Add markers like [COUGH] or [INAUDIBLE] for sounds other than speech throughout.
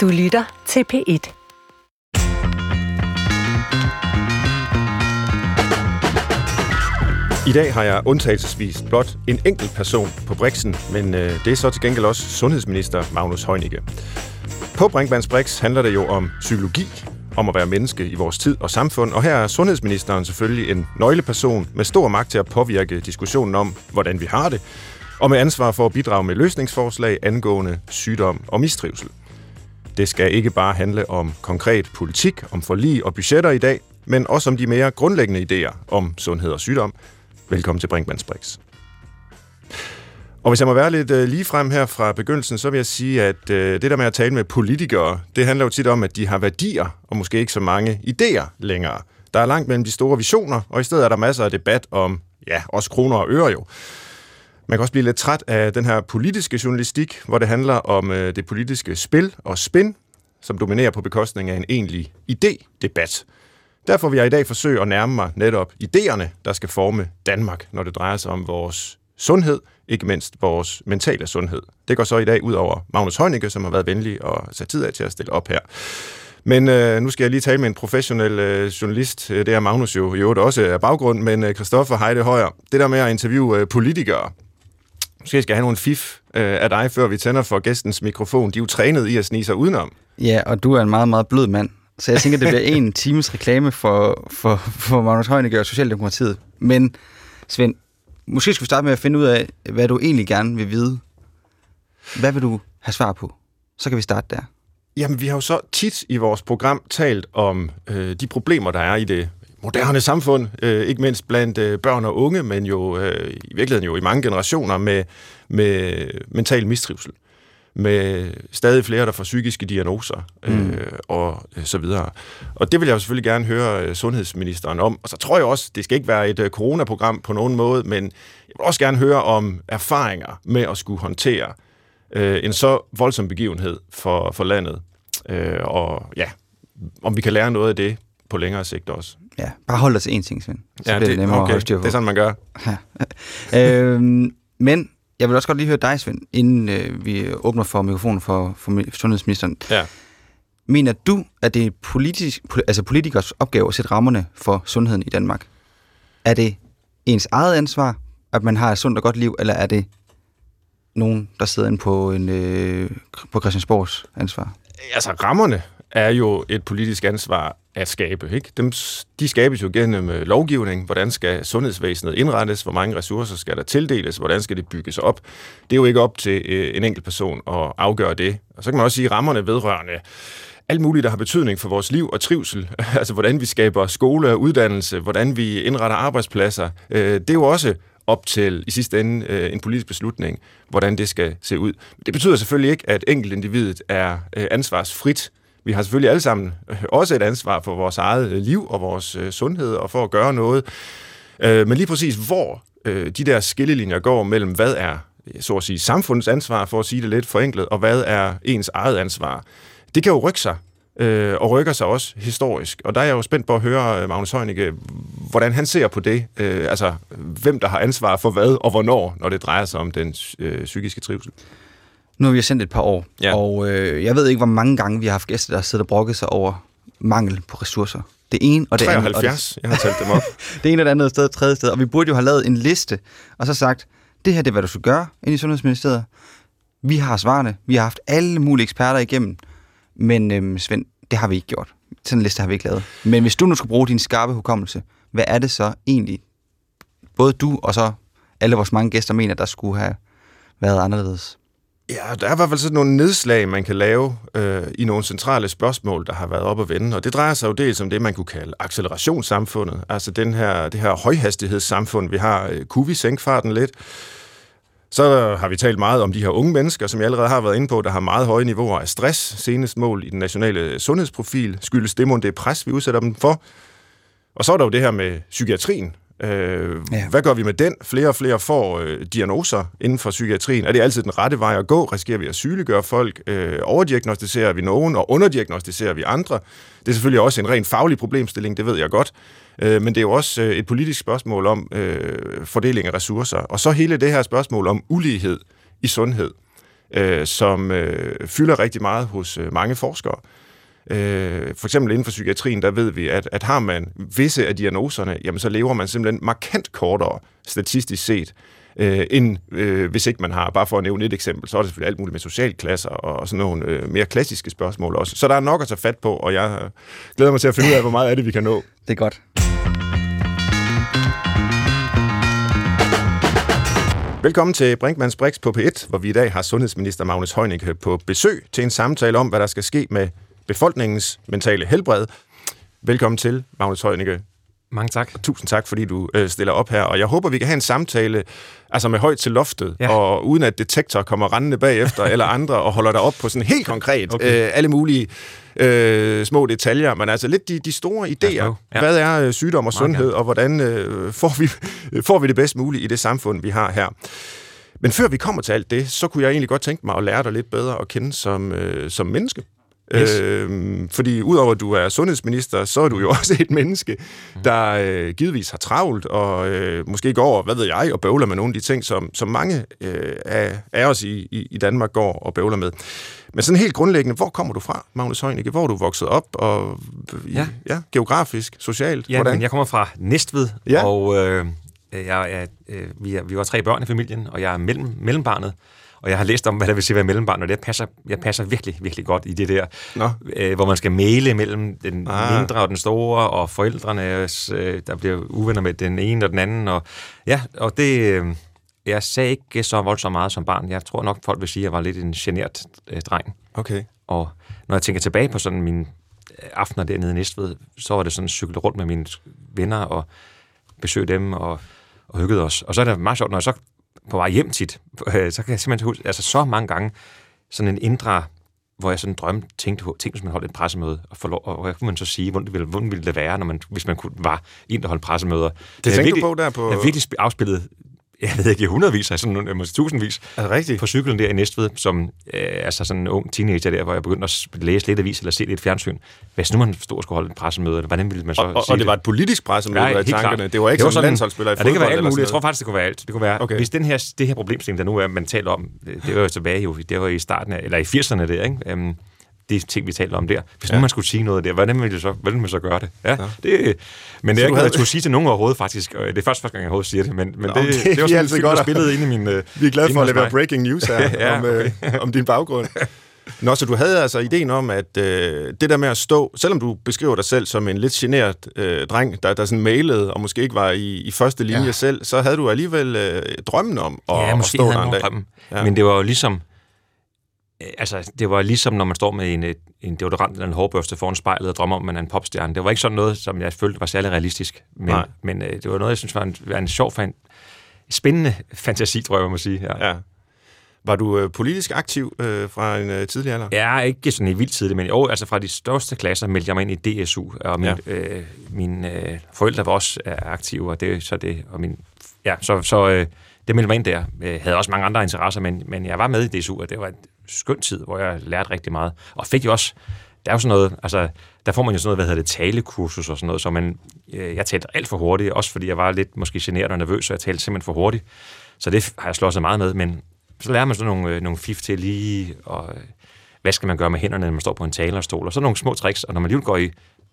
Du lytter til P1. I dag har jeg undtagelsesvis blot en enkelt person på Brixen, men øh, det er så til gengæld også sundhedsminister Magnus Heunicke. På Brinkmanns Brix handler det jo om psykologi, om at være menneske i vores tid og samfund, og her er sundhedsministeren selvfølgelig en nøgleperson med stor magt til at påvirke diskussionen om, hvordan vi har det, og med ansvar for at bidrage med løsningsforslag angående sygdom og mistrivsel. Det skal ikke bare handle om konkret politik, om forlig og budgetter i dag, men også om de mere grundlæggende idéer om sundhed og sygdom. Velkommen til Brinkmanns Brix. Og hvis jeg må være lidt øh, lige frem her fra begyndelsen, så vil jeg sige, at øh, det der med at tale med politikere, det handler jo tit om, at de har værdier, og måske ikke så mange idéer længere. Der er langt mellem de store visioner, og i stedet er der masser af debat om, ja, også kroner og øre jo. Man kan også blive lidt træt af den her politiske journalistik, hvor det handler om øh, det politiske spil og spin, som dominerer på bekostning af en egentlig idédebat. Derfor vil jeg i dag forsøge at nærme mig netop idéerne, der skal forme Danmark, når det drejer sig om vores sundhed, ikke mindst vores mentale sundhed. Det går så i dag ud over Magnus Heunicke, som har været venlig og sat tid af til at stille op her. Men øh, nu skal jeg lige tale med en professionel øh, journalist. Det er Magnus jo i øvrigt også af baggrund, men øh, Heide Højer, det der med at interviewe øh, politikere, Måske skal have nogle fif øh, af dig, før vi tænder for gæstens mikrofon. De er jo trænet i at snige sig udenom. Ja, og du er en meget, meget blød mand. Så jeg tænker, det bliver en [LAUGHS] times reklame for, for, for Magnus Heunicke og Socialdemokratiet. Men Svend, måske skal vi starte med at finde ud af, hvad du egentlig gerne vil vide. Hvad vil du have svar på? Så kan vi starte der. Jamen, vi har jo så tit i vores program talt om øh, de problemer, der er i det moderne samfund, øh, ikke mindst blandt øh, børn og unge, men jo øh, i virkeligheden jo i mange generationer med, med mental mistrivsel med stadig flere, der får psykiske diagnoser øh, mm. og øh, så videre. Og det vil jeg jo selvfølgelig gerne høre øh, sundhedsministeren om. Og så tror jeg også, det skal ikke være et øh, coronaprogram på nogen måde, men jeg vil også gerne høre om erfaringer med at skulle håndtere øh, en så voldsom begivenhed for, for landet. Øh, og ja, om vi kan lære noget af det på længere sigt også. Ja, bare hold dig til én ting, Svend. Så ja, det, det, nemmere okay. at det er sådan, man gør. Ja. [LAUGHS] øhm, men jeg vil også godt lige høre dig, Svend, inden øh, vi åbner for mikrofonen for, for sundhedsministeren. Ja. Mener du, at det er politisk, altså politikers opgave at sætte rammerne for sundheden i Danmark? Er det ens eget ansvar, at man har et sundt og godt liv, eller er det nogen, der sidder inde på, en, øh, på Christiansborgs ansvar? Altså, rammerne er jo et politisk ansvar at skabe. Ikke? Dem, de skabes jo gennem øh, lovgivning. Hvordan skal sundhedsvæsenet indrettes? Hvor mange ressourcer skal der tildeles? Hvordan skal det bygges op? Det er jo ikke op til øh, en enkelt person at afgøre det. Og så kan man også sige, rammerne vedrørende alt muligt, der har betydning for vores liv og trivsel. [LAUGHS] altså, hvordan vi skaber skole og uddannelse, hvordan vi indretter arbejdspladser. Øh, det er jo også op til i sidste ende øh, en politisk beslutning, hvordan det skal se ud. Det betyder selvfølgelig ikke, at enkeltindividet er øh, ansvarsfrit vi har selvfølgelig alle sammen øh, også et ansvar for vores eget øh, liv og vores øh, sundhed og for at gøre noget. Men lige præcis hvor de der skillelinjer går mellem, hvad er så at sige, samfundets ansvar, for at sige det lidt forenklet, og hvad er ens eget ansvar, det kan jo rykke sig og rykker sig også historisk. Og der er jeg jo spændt på at høre Magnus Heunicke, hvordan han ser på det. altså, hvem der har ansvar for hvad og hvornår, når det drejer sig om den psykiske trivsel. Nu har vi sendt et par år, ja. og øh, jeg ved ikke, hvor mange gange vi har haft gæster, der sidder og brokket sig over mangel på ressourcer. Det ene og det 73, andet. Og det, jeg har talt dem op. [LAUGHS] det ene og det andet sted, tredje sted. Og vi burde jo have lavet en liste, og så sagt, det her det er, hvad du skal gøre ind i Sundhedsministeriet. Vi har svarene. Vi har haft alle mulige eksperter igennem. Men øhm, Svend, det har vi ikke gjort. Sådan en liste har vi ikke lavet. Men hvis du nu skulle bruge din skarpe hukommelse, hvad er det så egentlig, både du og så alle vores mange gæster mener, der skulle have været anderledes? Ja, der er i hvert fald sådan nogle nedslag, man kan lave øh, i nogle centrale spørgsmål, der har været op at vende. Og det drejer sig jo dels om det, man kunne kalde accelerationssamfundet. Altså den her, det her højhastighedssamfund, vi har. Øh, kunne vi sænke farten lidt? Så har vi talt meget om de her unge mennesker, som jeg allerede har været inde på, der har meget høje niveauer af stress. Senest mål i den nationale sundhedsprofil skyldes det, det pres, vi udsætter dem for. Og så er der jo det her med psykiatrien, Øh, ja. Hvad gør vi med den? Flere og flere får øh, diagnoser inden for psykiatrien. Er det altid den rette vej at gå? Risikerer vi at sygeliggøre folk? Øh, overdiagnostiserer vi nogen, og underdiagnostiserer vi andre? Det er selvfølgelig også en rent faglig problemstilling, det ved jeg godt. Øh, men det er jo også øh, et politisk spørgsmål om øh, fordeling af ressourcer. Og så hele det her spørgsmål om ulighed i sundhed. øh, som øh, fylder rigtig meget hos øh, mange forskere. Øh, for eksempel inden for psykiatrien, der ved vi, at, at har man visse af diagnoserne, jamen så lever man simpelthen markant kortere, statistisk set, øh, end øh, hvis ikke man har. Bare for at nævne et eksempel, så er det selvfølgelig alt muligt med socialklasser og sådan nogle øh, mere klassiske spørgsmål også. Så der er nok at tage fat på, og jeg øh, glæder mig til at finde ud af, hvor meget af det vi kan nå. [LAUGHS] Det er godt. Velkommen til Brinkmanns Brix på P1, hvor vi i dag har sundhedsminister Magnus Heunicke på besøg til en samtale om, hvad der skal ske med befolkningens mentale helbred. Velkommen til, Magnus Heunicke. Mange tak. Og tusind tak, fordi du øh, stiller op her. Og jeg håber, vi kan have en samtale altså med højt til loftet, ja. og uden at detektor kommer rendende bagefter, [LAUGHS] eller andre, og holder dig op på sådan helt konkret okay. øh, alle mulige øh, små detaljer, men altså lidt de, de store idéer. Ja. Hvad er øh, sygdom og sundhed, og hvordan øh, får, vi, [LAUGHS] får vi det bedst muligt i det samfund, vi har her? Men før vi kommer til alt det, så kunne jeg egentlig godt tænke mig at lære dig lidt bedre at kende som, øh, som menneske. Yes. Øh, fordi udover at du er sundhedsminister, så er du jo [LAUGHS] også et menneske, der øh, givetvis har travlt, og øh, måske går, hvad ved jeg, og bøvler med nogle af de ting, som, som mange øh, af, af os i, i, i Danmark går og bøvler med. Men sådan helt grundlæggende, hvor kommer du fra, Magnus Heunicke? Hvor er du vokset op, og ja. Ja, geografisk, socialt? Ja, hvordan? Men jeg kommer fra Næstved, ja. og øh, jeg, jeg, øh, vi, er, vi var tre børn i familien, og jeg er mellem, mellembarnet. Og jeg har læst om, hvad der vil sige at være mellembarn, og det passer, jeg passer virkelig, virkelig godt i det der, Nå. øh, hvor man skal male mellem den ah. mindre og den store, og forældrene, øh, der bliver uvenner med den ene og den anden. Og, ja, og det... Øh, jeg sagde ikke så voldsomt meget som barn. Jeg tror nok, folk vil sige, at jeg var lidt en genert øh, dreng. Okay. Og når jeg tænker tilbage på sådan mine øh, aftener dernede i Næstved, så var det sådan cykle rundt med mine venner og besøge dem og, og hyggede os. Og så er det meget sjovt, når jeg så på vej hjem tit, øh, så kan jeg simpelthen huske, altså så mange gange, sådan en indre, hvor jeg sådan drømte, tænkte, tænkte hvis man holdt et pressemøde, og, for, og hvad kunne man så sige, hvordan ville, hvordan ville det være, når man, hvis man kunne, var en, der holdt pressemøder. Det tænkte virkelig, du på der på... Jeg virkelig afspillet jeg ved ikke, hundredvis, altså sådan, måske tusindvis, er det rigtigt? på cyklen der i Næstved, som øh, altså sådan en ung teenager der, hvor jeg begyndte at læse lidt avis eller se lidt fjernsyn. Hvis nu man stod og skulle holde et pressemøde, hvordan ville man så og, og, og det var et politisk pressemøde, ja, der i tankerne? Klart. Det var ikke det var sådan, landsholdsspiller i ja, det kan være alt muligt. Jeg tror faktisk, det kunne være alt. Det kunne være, okay. hvis den her, det her problemstilling, der nu er, man taler om, det var jo tilbage jo, det var i starten af, eller i 80'erne der, ikke? Um, de ting, vi talte om der. Hvis ja. nu man skulle sige noget der, hvordan ville, så, hvordan ville man så gøre det? Ja, ja. det men det er ikke noget, jeg skulle sige til nogen overhovedet, faktisk. Det er først første gang, jeg overhovedet siger det, men, men Nå, det, det, det var sådan, det godt spillet ind i min... Vi er glade for at levere breaking news her [LAUGHS] ja, om, okay. øh, om din baggrund. Nå, så du havde altså ideen om, at øh, det der med at stå, selvom du beskriver dig selv som en lidt generet øh, dreng, der, der sådan mailede, og måske ikke var i, i første linje ja. selv, så havde du alligevel øh, drømmen om at, ja, at stå der en dag. Drømmen. Ja. Men det var jo ligesom, Øh, altså, det var ligesom, når man står med en, en deodorant eller en hårbørste foran spejlet og drømmer om, at man er en popstjerne. Det var ikke sådan noget, som jeg følte var særlig realistisk. Men, Nej. men øh, det var noget, jeg synes var en, var en sjov, fan, spændende fantasi, tror jeg, man må sige. Ja. ja. Var du øh, politisk aktiv øh, fra en øh, tidlig alder? Ja, ikke sådan i vildt tidligt, men jo, altså fra de største klasser meldte jeg mig ind i DSU, og min, ja. øh, mine øh, forældre var også øh, aktive, og det så det, og min, ja, så, så øh, det meldte mig ind der. Jeg havde også mange andre interesser, men, men jeg var med i DSU, og det var skøn tid, hvor jeg lærte rigtig meget. Og fik jo også, der er jo sådan noget, altså, der får man jo sådan noget, hvad hedder det, talekursus og sådan noget, så man, øh, jeg talte alt for hurtigt, også fordi jeg var lidt måske generet og nervøs, så jeg talte simpelthen for hurtigt. Så det har jeg slået sig meget med, men så lærer man sådan nogle, øh, nogle fif til lige, og øh, hvad skal man gøre med hænderne, når man står på en talerstol, og så nogle små tricks, og når man lige går i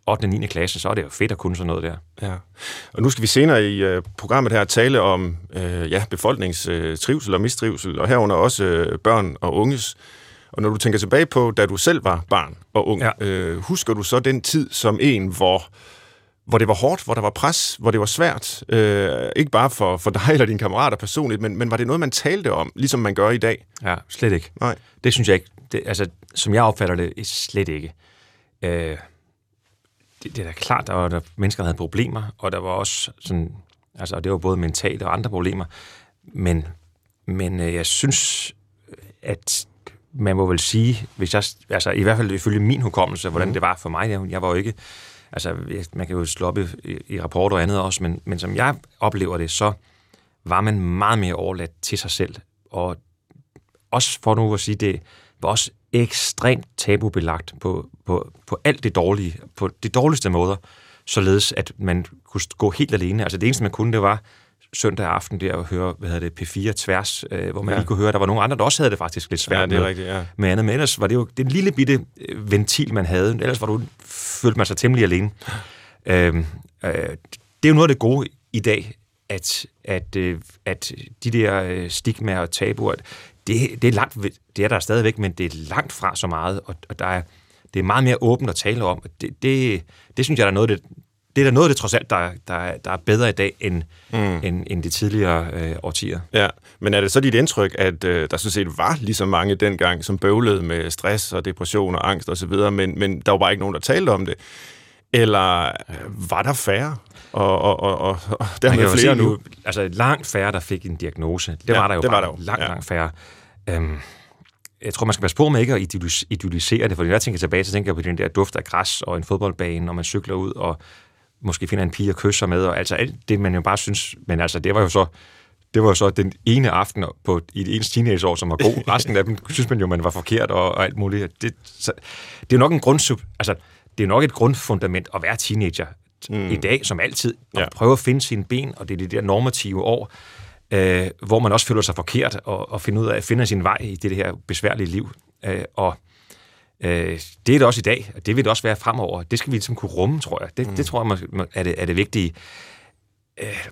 8. og 9. klasse, så er det jo fedt at kunne sådan noget der. Ja. Og nu skal vi senere i uh, programmet her tale om uh, ja, befolkningstrivsel uh, og mistrivsel, og herunder også uh, børn og unges. Og når du tænker tilbage på, da du selv var barn og ung, ja. uh, husker du så den tid som en, hvor hvor det var hårdt, hvor der var pres, hvor det var svært, øh, ikke bare for, for dig [LAUGHS] eller dine kammerater personligt, men, men var det noget, man talte om, ligesom man gør i dag? Ja, slet ikke. Nej. Det synes jeg ikke. Det, altså, som jeg opfatter det, slet ikke. Øh, det, det er da klart, der var der mennesker, der havde problemer, og der var også sådan, altså det var både mentale og andre problemer, men, men øh, jeg synes, at man må vel sige, hvis jeg, altså i hvert fald ifølge min hukommelse, hvordan mm. det var for mig, jeg, jeg var jo ikke, altså man kan jo slå op i, i rapporter og andet også, men, men som jeg oplever det, så var man meget mere overladt til sig selv, og også for nu at sige, det var også ekstremt tabubelagt på, på, på alt det dårlige, på de dårligste måder, således at man kunne gå helt alene. Altså det eneste, man kunne, det var søndag aften der og høre, hvad hedder det, P4 tværs, øh, hvor man Ja. lige kunne høre, at der var nogle andre, der også havde det faktisk lidt svært Ja, det er med, rigtigt, ja. med andet. Men ellers var det jo den lille bitte øh, ventil, man havde. Ellers var du, følte man sig temmelig alene. Øhm, øh, det er jo noget af det gode i dag, at, at, øh, at de der øh, stigmaer og tabuer, det, det, er langt, det er der stadigvæk, men det er langt fra så meget, og, og der er, det er meget mere åbent at tale om. Det, det, det synes jeg, der er noget det, det er der noget af det trods alt, der, der, der er bedre i dag end, mm. end, end de tidligere øh, årtier. Ja, men er det så dit indtryk, at øh, der sådan set var lige så mange dengang, som bøvlede med stress og depression og angst osv., men, men der var bare ikke nogen, der talte om det? Eller øh, var der færre? Og, og, og, og, kan jo flere nu? nu. Altså langt færre, der fik en diagnose. Det Ja, var der jo det bare var der jo. langt, Ja. langt færre. Øhm, jeg tror, man skal passe på med ikke at idealisere det, for når jeg tænker tilbage, så tænker jeg på den der duft af græs og en fodboldbane, når man cykler ud og måske finder en pige at kysse med, og altså alt det, man jo bare synes, men altså det var jo så, det var jo så den ene aften på, i det ens teenageår, som var god. [LAUGHS] Resten af dem synes man jo, man var forkert og, og alt muligt. Det, så, det er jo nok en grundsub, altså det er nok et grundfundament at være teenager mm. i dag, som altid, og Ja. prøve at finde sine ben, og det er det der normative år, øh, hvor man også føler sig forkert, og, og finde ud af at finde sin vej i det, her besværlige liv. Øh, og øh, det er det også i dag, og det vil det også være fremover. Det skal vi ligesom kunne rumme, tror jeg. Det, mm. det tror jeg er det, er det vigtige. Øh,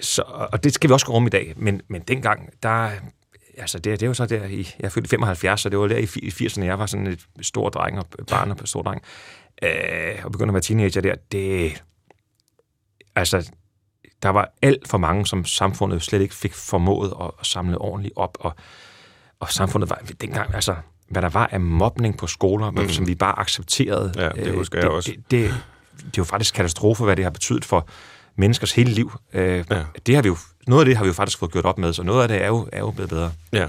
så, og det skal vi også kunne rumme i dag. Men, men dengang, der... Altså, det, det jo så der i... Jeg er født i 75, så det var der i 80'erne, jeg var sådan et stor dreng og barn og stor dreng. Øh, og begyndte at være teenager der. Det... Altså, der var alt for mange, som samfundet slet ikke fik formået at, at samle ordentligt op, og, og samfundet var dengang, altså, hvad der var af mobning på skoler, mm. som vi bare accepterede. Ja, det øh, husker jeg det, også. Det, det, det er jo faktisk katastrofe, hvad det har betydet for menneskers hele liv. Øh, ja. det har vi jo, noget af det har vi jo faktisk fået gjort op med, så noget af det er jo, er jo blevet bedre. Ja.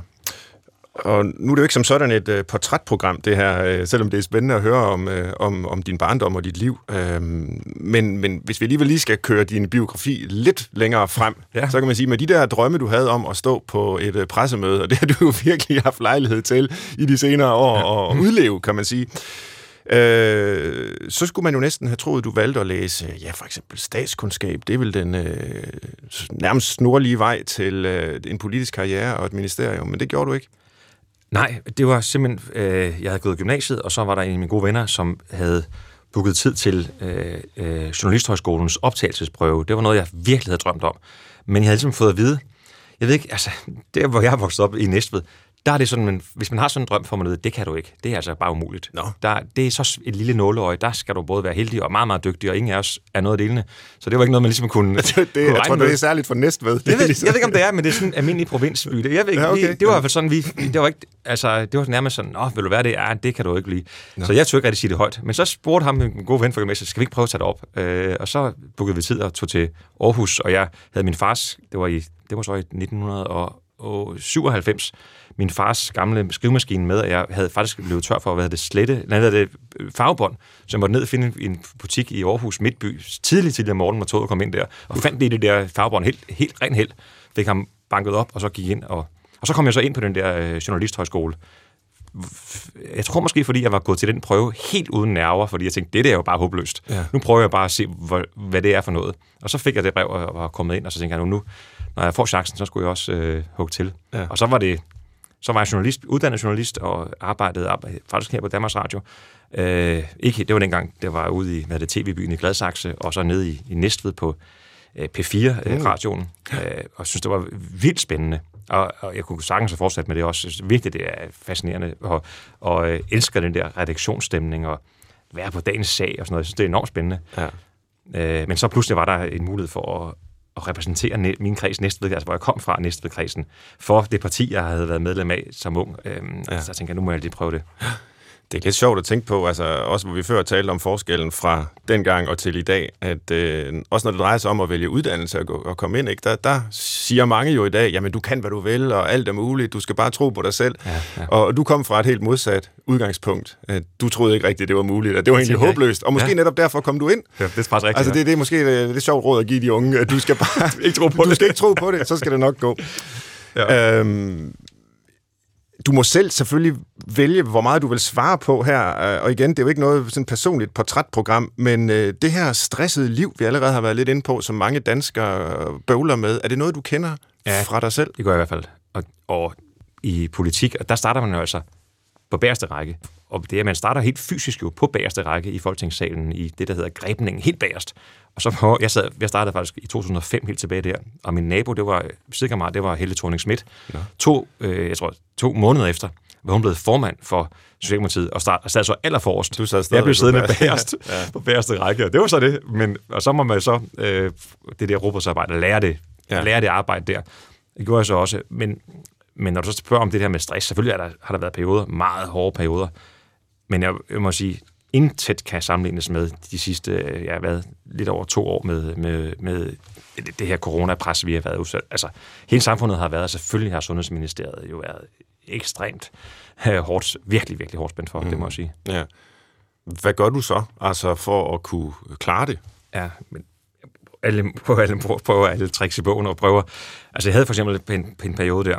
Og nu er det jo ikke som sådan et uh, portrætprogram, det her, øh, selvom det er spændende at høre om, øh, om, om din barndom og dit liv. Øhm, men, men hvis vi alligevel lige skal køre din biografi lidt længere frem, [LAUGHS] ja. Så kan man sige, med de der drømme, du havde om at stå på et uh, pressemøde, og det har du jo [LAUGHS] virkelig haft lejlighed til i de senere år ja. at udleve, kan man sige. Øh, så skulle man jo næsten have troet, du valgte at læse, øh, ja, for eksempel statskundskab. Det er vel den øh, nærmest snorlige vej til øh, en politisk karriere og et ministerium, men det gjorde du ikke. Nej, det var simpelthen, øh, jeg havde gået i gymnasiet, og så var der en af mine gode venner, som havde booket tid til øh, øh, Journalisthøjskolens optagelsesprøve. Det var noget, jeg virkelig havde drømt om. Men jeg havde ligesom fået at vide, jeg ved ikke, altså, der hvor jeg er vokset op i Næstved, der er det sådan, men hvis man har sådan en drøm, får man det kan du ikke. Det er altså bare umuligt. Nå. Der, det er så et lille nåleøje, der skal du både være heldig og meget, meget dygtig, og ingen af os er noget delende. Så det var ikke noget, man ligesom kunne, [LAUGHS] Det, det, kunne jeg tror, med. det er særligt for Næstved. Jeg ved, [LAUGHS] jeg ved ikke, om det er, men det er sådan en almindelig provinsby. Det, jeg ved ikke, Ja, okay. okay. det var i hvert fald sådan, vi, det var ikke, altså, det var nærmest sådan, nå, vil du være det? Ja, det kan du ikke lide. No. Så jeg turde ikke rigtig sige det højt. Men så spurgte ham, en god ven fra gymnasiet, skal vi ikke prøve at tage det op? Øh, og så bookede vi tid og tog til Aarhus, og jeg havde min fars, det var, i, det var så i 1997, min fars gamle skrivemaskine med, og jeg havde faktisk blevet tør for, hvad hedder det, slette, nej, hvad det, øh, farvebånd, så jeg måtte ned og finde en butik i Aarhus Midtby, tidligt, tidligere om morgenen, hvor toget kom ind der, og fandt lige det der farvebånd, helt, helt ren held, fik ham banket op, og så gik ind, og, og så kom jeg så ind på den der øh, journalisthøjskole, jeg tror måske, fordi jeg var gået til den prøve helt uden nerver, fordi jeg tænkte, det der er jo bare håbløst. Ja. Nu prøver jeg bare at se, hvor, hvad det er for noget. Og så fik jeg det brev og var kommet ind, og så tænkte jeg, nu, nu når jeg får chancen, så skulle jeg også øh, hugge til. Ja. Og så var det, så var jeg journalist, uddannet journalist og arbejdede, arbejdede faktisk her på Danmarks Radio. Øh, ikke, det var dengang, det var ude i hvad det, TV-byen i Gladsaxe, og så nede i, i Næstved på øh, P4-radioen, øh, og synes, det var vildt spændende. Og, og jeg kunne sagtens have fortsat med det også. Jeg synes Virkelig, det er fascinerende, og, og øh, elsker den der redaktionsstemning, og være på dagens sag og sådan noget. Jeg synes, det er enormt spændende. Ja. Øh, men så pludselig var der en mulighed for at, at repræsentere min kreds Næstved, altså hvor jeg kom fra Næstved-kredsen, for det parti, jeg havde været medlem af som ung. Øhm, ja. Så jeg tænkte, nu må jeg lige prøve det. [LAUGHS] Det er lidt sjovt at tænke på, altså også hvor vi før talte om forskellen fra dengang og til i dag, at øh, også når det drejer sig om at vælge uddannelse og, gå, og komme ind, ikke, der, der siger mange jo i dag, jamen du kan, hvad du vil, og alt er muligt, du skal bare tro på dig selv. Ja, ja. Og du kom fra et helt modsat udgangspunkt. Du troede ikke rigtigt, det var muligt, at det var egentlig ikke. håbløst, og måske Ja. netop derfor kom du ind. Ja, det er faktisk rigtigt. Altså det, det er måske et lidt sjovt råd at give de unge, at du skal [LAUGHS] bare ikke tro på du skal ikke tro på det, så skal det nok gå. Ja. Øhm, du må selv selvfølgelig vælge, hvor meget du vil svare på her. øh, Og igen, det er jo ikke noget sådan personligt portrætprogram, men øh, det her stressede liv, vi allerede har været lidt inde på, som mange danskere bøvler med, er det noget, du kender Ja. fra dig selv? Det gør jeg i hvert fald. Og, og i politik, og der starter man jo altså på bagerste række. Og det er, at man starter helt fysisk jo på bagerste række i Folketingssalen, i det, der hedder grebningen, helt bagerst. Og så på, jeg, sad, jeg startede faktisk i 2005 helt tilbage der, og min nabo, det var sikkert meget, det var Helle thorning Schmidt. To, øh, jeg tror, to måneder efter, var hun blevet formand for Socialdemokratiet, og, start, og sad så allerforrest. Du sad jeg blev siddende bagerst. [LAUGHS] ja. på bagerste række, og det var så det. Men, og så må man så, øh, det der robotsarbejde, lære det, Ja. ja. lære det arbejde der. Det gjorde jeg så også. Men, men når du så spørger om det der med stress, selvfølgelig er der, har der været perioder, meget hårde perioder. Men jeg, jeg må sige, intet kan sammenlignes med de sidste, har været lidt over to år med, med, med det, her coronapres, vi har været udsat. Altså, hele samfundet har været, og selvfølgelig har Sundhedsministeriet jo været ekstremt øh, hårdt, virkelig, virkelig hårdt spændt for, mm. det må jeg sige. Ja. Hvad gør du så, altså for at kunne klare det? Ja, men alle, prøver alle, prøver alle tricks i bogen og prøver... Altså, jeg havde for eksempel på en, på en periode der.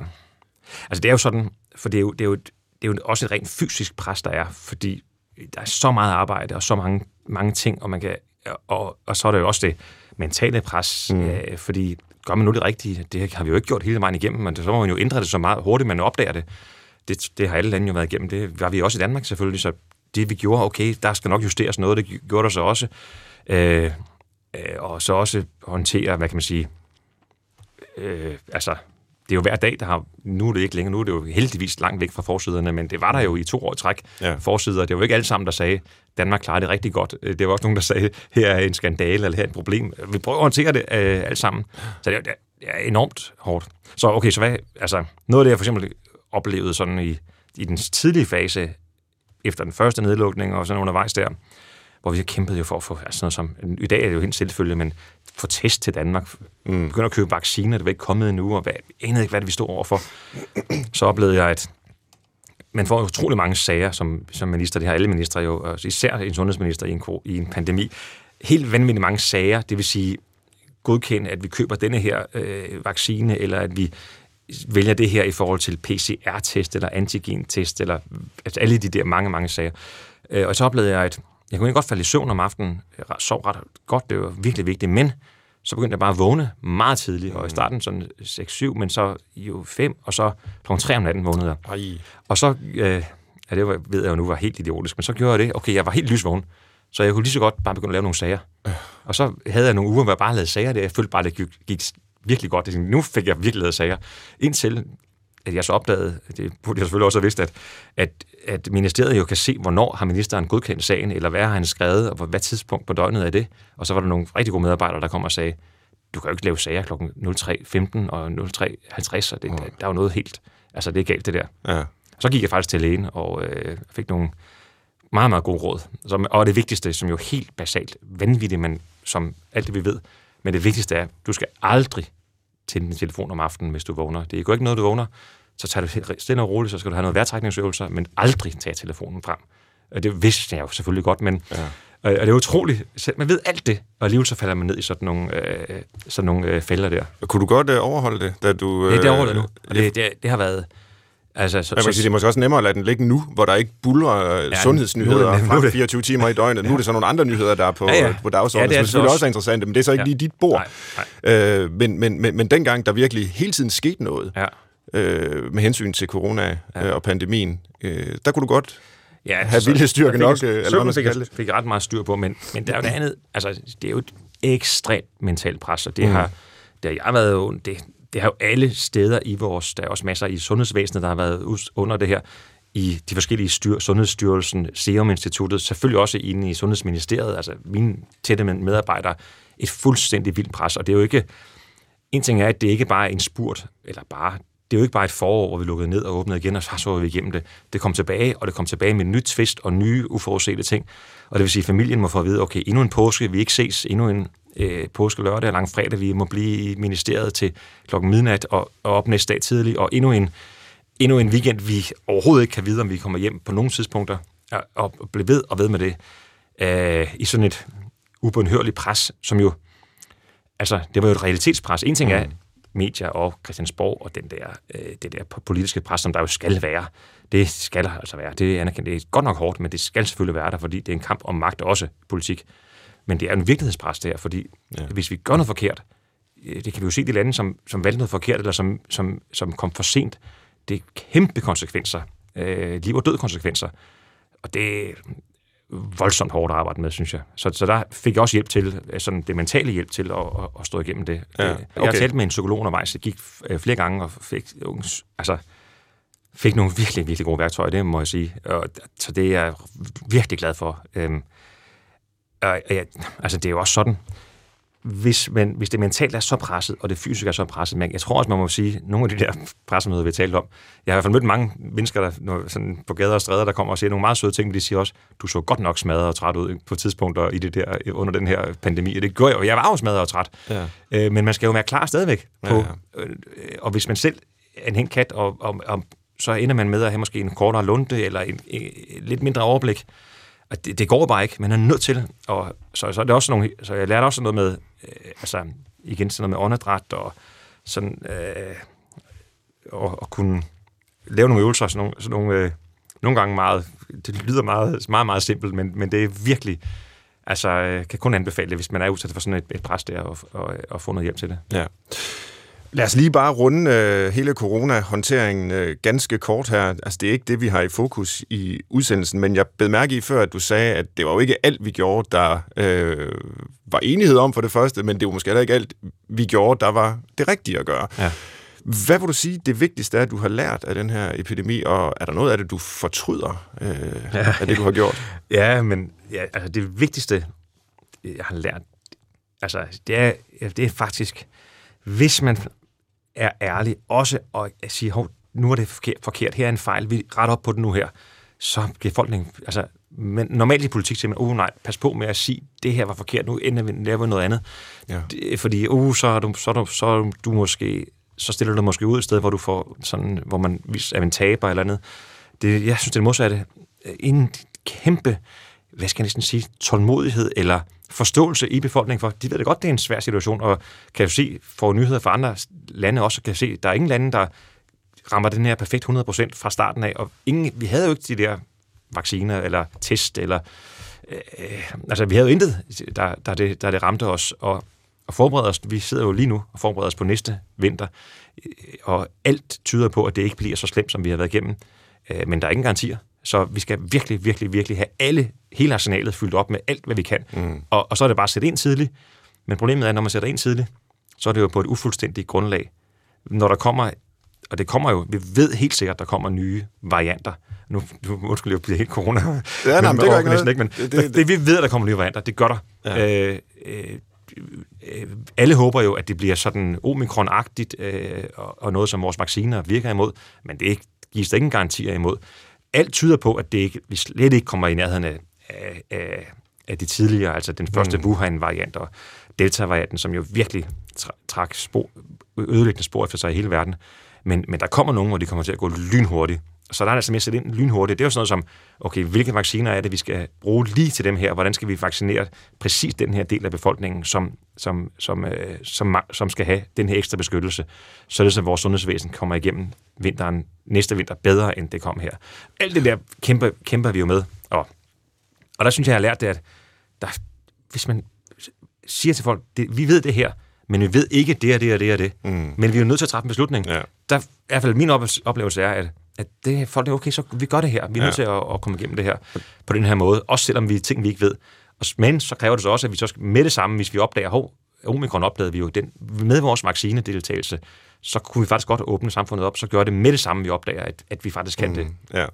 Altså, det er jo sådan, for det er jo, det er jo, et- det er jo også et rent fysisk pres, der er, fordi der er så meget arbejde og så mange, mange ting, og man kan... Og, og så er der jo også det mentale pres, mm. øh, fordi gør man nu det rigtige? Det har vi jo ikke gjort hele vejen igennem, men så må man jo ændre det så meget hurtigt, man opdager det. Det, det har alle lande jo været igennem. Det var vi også i Danmark selvfølgelig, så det vi gjorde, okay, der skal nok justeres noget, det gjorde der så også. Øh, øh, og så også håndtere, hvad kan man sige, øh, altså, det er jo hver dag, der har, nu er det ikke længere, nu er det jo heldigvis langt væk fra forsiderne, men det var der jo i to år i træk, Ja. forsider. Det var jo ikke alle sammen, der sagde, Danmark klarer det rigtig godt. Øh, Det var også nogen, der sagde, her er en skandale, eller her er et problem. Vi prøver at håndtere det øh, alt sammen. Så det er, det er enormt hårdt. Så okay, så hvad, altså, noget af det, jeg for eksempel oplevede sådan i, i den tidlige fase, efter den første nedlukning og sådan undervejs der, hvor vi kæmpede jo for at få altså sådan noget som, i dag er det jo helt selvfølgelig, men få test til Danmark, mm. begynder at købe vacciner, det var ikke kommet endnu, og hvad, jeg anede ikke, hvad det, vi stod overfor. [CLEARS THROAT] Så oplevede jeg, at man får utrolig mange sager som, som minister, det har alle ministre jo, og især en sundhedsminister i en, i en pandemi. Helt vanvittigt mange sager, det vil sige godkende, at vi køber denne her øh, vaccine, eller at vi vælger det her i forhold til PCR-test eller antigen-test, eller altså alle de der mange, mange sager. Øh, og så oplevede jeg, at jeg kunne godt falde i søvn om aftenen, jeg sov ret godt, det var virkelig vigtigt, men så begyndte jeg bare at vågne meget tidligt, og i starten sådan 6-7, men så jo 5, og så kl. 3 om natten vågnede jeg. Ej. Og så, øh, ja, det var, ved jeg jo nu var helt idiotisk, men så gjorde jeg det. Okay, jeg var helt lysvågen, så jeg kunne lige så godt bare begynde at lave nogle sager. Og så havde jeg nogle uger, hvor jeg bare lavede sager der. Jeg følte bare, at det gik, gik virkelig godt. Jeg tænkte, Nu fik jeg virkelig lavet sager. Indtil at jeg så opdagede, det burde jeg selvfølgelig også have vidst, at, at, at ministeriet jo kan se, hvornår har ministeren godkendt sagen, eller hvad har han skrevet, og på hvad tidspunkt på døgnet er det. Og så var der nogle rigtig gode medarbejdere, der kom og sagde, du kan jo ikke lave sager kl. 03.15 og 03.50, og det, der, der er jo noget helt, altså det er galt det der. Ja. Så gik jeg faktisk til lægen og øh, fik nogle meget, meget gode råd. Som, og det vigtigste, som jo helt basalt, vanvittigt, men som alt det vi ved, men det vigtigste er, du skal aldrig tænde din telefon om aftenen, hvis du vågner. Det er jo ikke noget, du vågner, så tager du stille og roligt, så skal du have noget vejrtrækningsøvelser, men aldrig tage telefonen frem. Og det vidste jeg jo selvfølgelig godt, men ja. og det er utroligt. Man ved alt det, og alligevel så falder man ned i sådan nogle, øh, sådan nogle øh, fælder der. Kunne du godt øh, overholde det, da du... Det er over det nu. øh, Og det, det, det har været... Altså, så, Man kan sige, det er måske også nemmere at lade den ligge nu, hvor der ikke buller ja, nu er sundhedsnyheder nu frem det- 24 timer i døgnet. Nu er det så nogle andre nyheder, der er på, Ja, ja. på dagsordenen, Ja, det er som selvfølgelig også. også er interessante, men det er så ikke Ja. lige dit bord. Nej, Øh, men, men, men, men dengang, der virkelig hele tiden skete noget Ja. øh, med hensyn til corona øh, og pandemien, øh, der kunne du godt ja, have så fik nok, øh, eller så hvad man skal fik, det. fik jeg ret meget styr på, men, men der er jo det andet, altså det er jo et ekstremt mentalt pres, og det har, det har jeg været det, det har jo alle steder i vores, der er også masser i sundhedsvæsenet, der har været under det her, i de forskellige styr, Sundhedsstyrelsen, Serum Instituttet, selvfølgelig også inde i Sundhedsministeriet, altså mine tætte medarbejdere, et fuldstændig vildt pres, og det er jo ikke, en ting er, at det ikke bare er en spurt, eller bare, det er jo ikke bare et forår, hvor vi lukkede ned og åbnede igen, og så så vi igennem det. Det kom tilbage, og det kom tilbage med nyt twist og nye uforudsete ting. Og det vil sige, at familien må få at vide, okay, endnu en påske, vi ikke ses, endnu en øh, påske lørdag og langfredag, vi må blive i ministeriet til klokken midnat og, og op næste dag tidligt, og endnu en, endnu en weekend, vi overhovedet ikke kan vide, om vi kommer hjem på nogle tidspunkter, og, og blive ved og ved med det, øh, i sådan et ubønhørligt pres, som jo altså, det var jo et realitetspres. En ting er, medier og Christiansborg og den der, øh, det der politiske pres, som der jo skal være. Det skal der altså være. Det er anerkendt. Det er godt nok hårdt, men det skal selvfølgelig være der, fordi det er en kamp om magt, også politik. Men det er en virkelighedspres der, fordi ja. hvis vi gør noget forkert, øh, det kan vi jo se i de lande, som, som valgte noget forkert, eller som, som, som kom for sent, det er kæmpe konsekvenser. Øh, liv og død konsekvenser. Og det er voldsomt hårdt arbejde med, synes jeg. Så, så der fik jeg også hjælp til, øh, sådan det mentale hjælp til at, at, at stå igennem det. Ja, okay. Jeg har talt med en psykolog undervejs, jeg gik øh, flere gange og fik, altså, fik nogle virkelig, virkelig gode værktøjer, det må jeg sige. Og, så det er jeg virkelig glad for. Øhm, og, ja, altså, det er jo også sådan, hvis, man, hvis det mentalt er så presset, og det fysisk er så presset, men jeg tror også, man må sige, nogle af de der pressemøder, vi talt om, jeg har i hvert fald mødt mange mennesker der, sådan på gader og stræder, der kommer og siger nogle meget søde ting, men de siger også, du så godt nok smadret og træt ud på tidspunkter i det der, under den her pandemi. Og det gør jeg jo. Jeg var jo smadret og træt. Ja. Øh, men man skal jo være klar stadigvæk. På, ja, ja. Øh, og hvis man selv er en kat, og, og, og, så ender man med at have måske en kortere lunde, eller en, en, en lidt mindre overblik, og det, det går bare ikke. Man er nødt til. Og så, så er det også nogle, så jeg lærte også noget med, øh, altså igen sådan noget med åndedræt og sådan, øh, og, og kunne lave nogle øvelser, sådan nogle, sådan nogle øh, nogle gange meget, det lyder meget, meget, meget simpelt, men, men det er virkelig, altså, øh, kan kun anbefale det, hvis man er udsat for sådan et, et pres der, og, og, og få noget hjælp til det. Ja. Lad os lige bare runde øh, hele corona-håndteringen øh, ganske kort her. Altså, det er ikke det, vi har i fokus i udsendelsen, men jeg bed mærke i før, at du sagde, at det var jo ikke alt, vi gjorde, der øh, var enighed om for det første, men det var måske heller ikke alt, vi gjorde, der var det rigtige at gøre. Ja. Hvad vil du sige, det vigtigste er, at du har lært af den her epidemi, og er der noget af det, du fortryder øh, ja. af det, du har gjort? [LAUGHS] Ja, men ja, altså det vigtigste, jeg har lært, altså det er, det er faktisk, hvis man er ærlig, også at sige, hov, nu er det forkert, her er en fejl, vi retter op på det nu her, så bliver folk, altså, men normalt i politik siger man, uh nej, pas på med at sige, det her var forkert, nu ender vi laver noget andet. Ja. Det, fordi, uh, så er, du, så, er du, så er du måske, så stiller du måske ud et sted, hvor du får sådan, hvor man er en taber eller andet. Det, jeg synes, det er det modsatte. En kæmpe, hvad skal jeg næsten sige, tålmodighed eller forståelse i befolkningen for, de ved det godt, det er en svær situation, og kan jo se, får nyheder fra andre lande også, kan se, der er ingen lande, der rammer den her perfekt 100% fra starten af, og ingen, vi havde jo ikke de der vacciner, eller test, eller øh, altså vi havde jo intet, der, der, det, der det ramte os, og, og forbereder os, vi sidder jo lige nu og forbereder os på næste vinter, øh, og alt tyder på, at det ikke bliver så slemt, som vi har været igennem, øh, men der er ingen garantier. Så vi skal virkelig, virkelig, virkelig have alle, hele arsenalet fyldt op med alt, hvad vi kan. Mm. Og, og så er det bare at sætte ind tidligt. Men problemet er, når man sætter ind tidligt, så er det jo på et ufuldstændigt grundlag. Når der kommer, og det kommer jo, vi ved helt sikkert, at der kommer nye varianter. Nu, nu undskyld, jeg bliver helt corona. Ja, nej, men det gør ikke noget. Ikke, men det, det, det, vi ved, at der kommer nye varianter, det gør der. Ja. Øh, øh, alle håber jo, at det bliver sådan omikron-agtigt, øh, og, og noget, som vores vacciner virker imod, men det gives der ingen garantier imod alt tyder på, at det ikke, vi slet ikke kommer i nærheden af, af, af de tidligere, altså den første mm. Wuhan-variant og Delta-varianten, som jo virkelig trak spor, ødelæggende spor efter sig i hele verden. Men, men der kommer nogen, hvor de kommer til at gå lynhurtigt. Så der er altså mere sætte ind lynhurtigt. Det er jo sådan noget som, okay, hvilke vacciner er det, vi skal bruge lige til dem her? Hvordan skal vi vaccinere præcis den her del af befolkningen, som, som, som, øh, som, som skal have den her ekstra beskyttelse, så det så vores sundhedsvæsen kommer igennem vinteren, næste vinter bedre, end det kom her. Alt det der kæmper, kæmper vi jo med. Og, og der synes jeg, jeg har lært det, at der, hvis man siger til folk, det, vi ved det her, men vi ved ikke det og det og det og det. Mm. Men vi er jo nødt til at træffe en beslutning. Ja. Der, I hvert fald min oplevelse er, at at det, folk er okay, så vi gør det her. Vi er ja. nødt til at, at komme igennem det her på den her måde, også selvom vi er ting, vi ikke ved. Og, men så kræver det så også, at vi så med det samme, hvis vi opdager, hov, omikron opdagede vi jo den, med vores vaccinedeltagelse, så kunne vi faktisk godt åbne samfundet op, så gør det med det samme, vi opdager, at, at vi faktisk kan mm, det. Ja.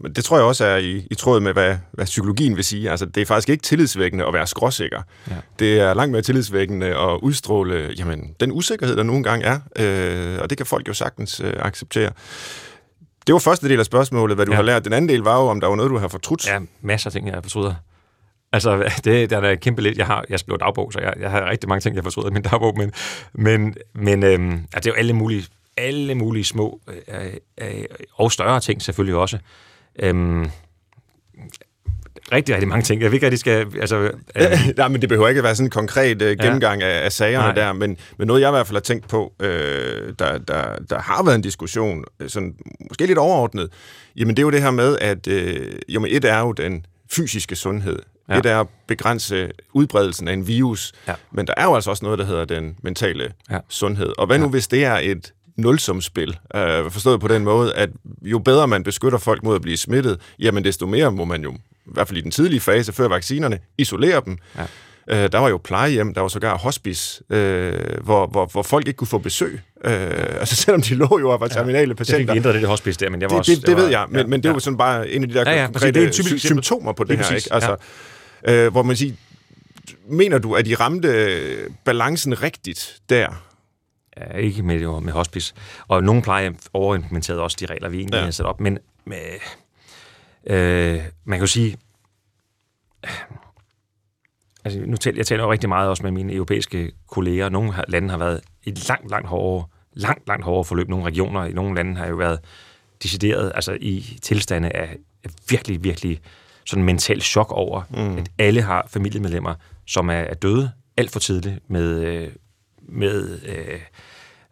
Men det tror jeg også er i, i tråd med, hvad, hvad psykologien vil sige. Altså, det er faktisk ikke tillidsvækkende at være skråsikker. Ja. Det er langt mere tillidsvækkende at udstråle jamen, den usikkerhed, der nogle gange er. Øh, og det kan folk jo sagtens øh, acceptere. Det var første del af spørgsmålet, hvad du ja. har lært. Den anden del var jo, om der var noget, du har fortrudt. Ja, masser af ting, jeg har fortrudt. Altså, [LAUGHS] det, der er kæmpe lidt. Jeg har, jeg skriver dagbog, så jeg, jeg har rigtig mange ting, jeg fortrudt i min dagbog, men, men, men øhm, altså, det er jo alle mulige, alle mulige små øh, øh, og større ting selvfølgelig også. Øhm, rigtig, rigtig mange ting. Jeg ved ikke, at de skal... Altså, øh, [LAUGHS] Nej, men det behøver ikke at være sådan en konkret øh, gennemgang ja. af, af sagerne Nej. der, men, men noget, jeg i hvert fald har tænkt på, øh, der, der, der har været en diskussion, øh, sådan, måske lidt overordnet, jamen det er jo det her med, at øh, jo, men et er jo den fysiske sundhed. Ja. Et er at begrænse udbredelsen af en virus, ja. men der er jo altså også noget, der hedder den mentale ja. sundhed. Og hvad nu, ja. hvis det er et nulsumspil. Øh, forstået på den måde, at jo bedre man beskytter folk mod at blive smittet, jamen desto mere må man jo, i hvert fald i den tidlige fase før vaccinerne, isolere dem. Ja. Øh, der var jo plejehjem, der var sågar hospice, øh, hvor, hvor, hvor folk ikke kunne få besøg. Øh, altså [LAUGHS] selvom de lå jo og var terminale patienter. Jeg fik ændret det, det hospice der, men jeg var det, også... Det, det, det ved jeg, men, ja, men det jo sådan bare en af de der ja, ja, konkrete det er symptomer på det, det her. Ikke? Altså, ja. øh, hvor man siger, mener du, at de ramte balancen rigtigt der? Ja, ikke med, med hospice. Og nogle plejer overimplementerede også de regler, vi egentlig ja. har sat op. Men med, øh, man kan jo sige... Altså, nu taler, jeg taler jo rigtig meget også med mine europæiske kolleger. Nogle lande har været i langt, langt hårdere, langt, langt hårdere forløb. Nogle regioner i nogle lande har jo været decideret altså i tilstande af virkelig, virkelig sådan mental chok over, mm. at alle har familiemedlemmer, som er, er døde alt for tidligt med, øh, med, øh,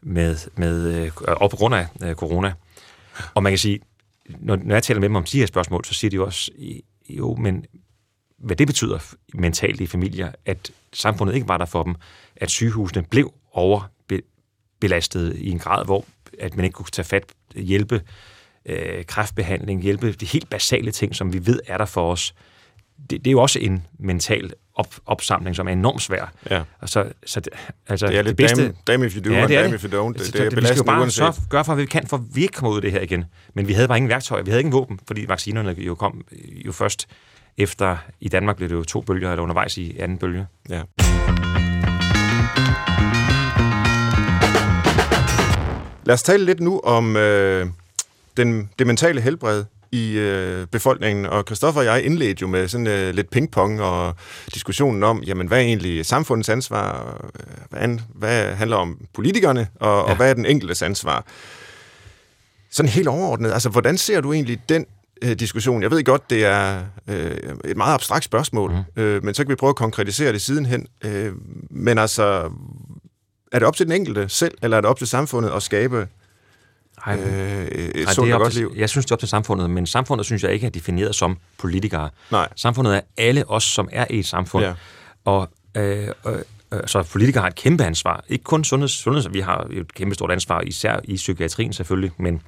med, med øh, og på grund af corona. Og man kan sige, når, når jeg taler med dem om de her spørgsmål, så siger de jo også, jo, men hvad det betyder mentalt i familier, at samfundet ikke var der for dem, at sygehusene blev overbelastet i en grad, hvor at man ikke kunne tage fat, hjælpe øh, kræftbehandling, hjælpe de helt basale ting, som vi ved er der for os. Det, det er jo også en mental op, opsamling, som er enormt svær. Ja. Og så, så det, altså, det er lidt det bedste, damn, damn if you do, ja, and damn if you don't. Det, det, det, det vi skal jo bare så gøre for, hvad vi kan, for vi ikke kommer ud af det her igen. Men vi havde bare ingen værktøj, vi havde ingen våben, fordi vaccinerne jo kom jo først efter, i Danmark blev det jo to bølger, eller undervejs i anden bølge. Ja. Lad os tale lidt nu om øh, den, det mentale helbred i øh, befolkningen, og Christoffer og jeg indledte jo med sådan øh, lidt pingpong og diskussionen om, jamen hvad er egentlig samfundets ansvar, hvad, hvad handler om politikerne, og, ja. og hvad er den enkeltes ansvar? Sådan helt overordnet, altså hvordan ser du egentlig den øh, diskussion? Jeg ved godt, det er øh, et meget abstrakt spørgsmål, mm. øh, men så kan vi prøve at konkretisere det sidenhen. Øh, men altså, er det op til den enkelte selv, eller er det op til samfundet at skabe ej, øh, et ej, sundt og godt liv. Jeg synes, det er op til samfundet, men samfundet synes jeg ikke er defineret som politikere. Nej. Samfundet er alle os, som er i et samfund. Ja. Og øh, øh, så politikere har et kæmpe ansvar. Ikke kun sundheds, sundheds vi har et kæmpe stort ansvar, især i psykiatrien selvfølgelig, men,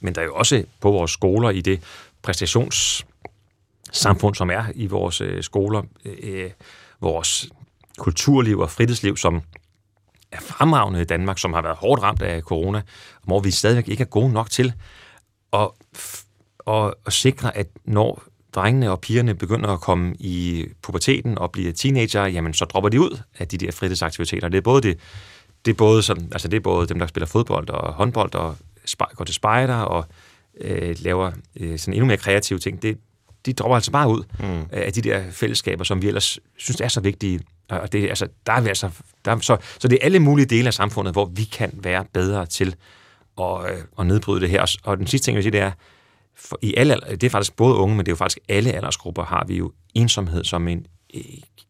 men der er jo også på vores skoler i det præstationssamfund, som er i vores øh, skoler, øh, vores kulturliv og fritidsliv, som er fremragende i Danmark, som har været hårdt ramt af corona, hvor vi stadigvæk ikke er gode nok til at, at, at sikre, at når drengene og pigerne begynder at komme i puberteten og blive teenager, jamen så dropper de ud af de der fritidsaktiviteter. Det er både det, det er både, som, altså det er både dem, der spiller fodbold og håndbold og går til spejder og øh, laver øh, sådan endnu mere kreative ting. Det, de dropper altså bare ud mm. af de der fællesskaber, som vi ellers synes er så vigtige og det, altså, der er vi altså, der, så, så det er alle mulige dele af samfundet, hvor vi kan være bedre til at, øh, at nedbryde det her. Og den sidste ting, jeg vil sige, det er, for i alle, det er faktisk både unge, men det er jo faktisk alle aldersgrupper, har vi jo ensomhed som, en, øh,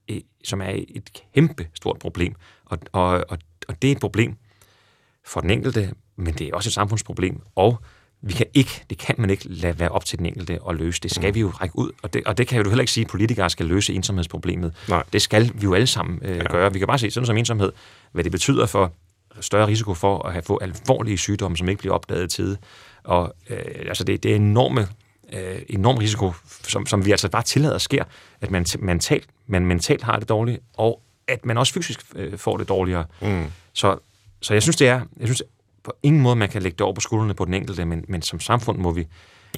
øh, som er et kæmpe stort problem. Og, og, og, og det er et problem for den enkelte, men det er også et samfundsproblem. Og vi kan ikke, det kan man ikke lade være op til den enkelte at løse. Det skal mm. vi jo række ud, og det, og det kan jo du heller ikke sige, at politikere skal løse ensomhedsproblemet. Nej. Det skal vi jo alle sammen øh, ja. gøre. Vi kan bare se sådan som ensomhed, hvad det betyder for større risiko for at have få alvorlige sygdomme, som ikke bliver opdaget i tide. Og øh, altså det, det er enorme, øh, enorm risiko, som, som vi altså bare tillader sker, at man mentalt, man mentalt har det dårligt, og at man også fysisk øh, får det dårligere. Mm. Så, så jeg synes, det er, jeg synes, på ingen måde, man kan lægge det over på skuldrene på den enkelte, men, men som samfund må vi,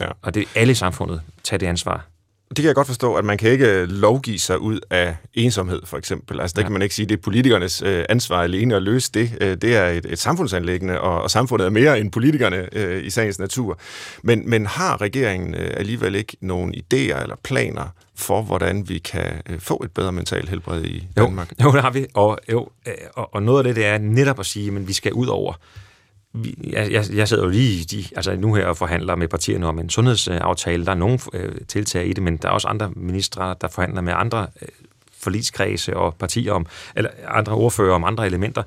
ja. og det er alle i samfundet, tage det ansvar. Det kan jeg godt forstå, at man kan ikke lovgive sig ud af ensomhed, for eksempel. Altså, der ja. kan man ikke sige, at det er politikernes øh, ansvar alene at løse det. Øh, det er et, et samfundsanlæggende, og, og samfundet er mere end politikerne øh, i sagens natur. Men, men har regeringen øh, alligevel ikke nogen idéer eller planer for, hvordan vi kan øh, få et bedre mentalt helbred i Danmark? Jo, jo det har vi. Og, jo, øh, og, og noget af det, det er netop at sige, at vi skal ud over vi, jeg, jeg, jeg sidder jo lige de, altså nu her og forhandler med partierne om en sundhedsaftale. Der er nogle øh, tiltag i det, men der er også andre ministre, der forhandler med andre øh, forligskredse og partier om, eller andre ordfører om andre elementer.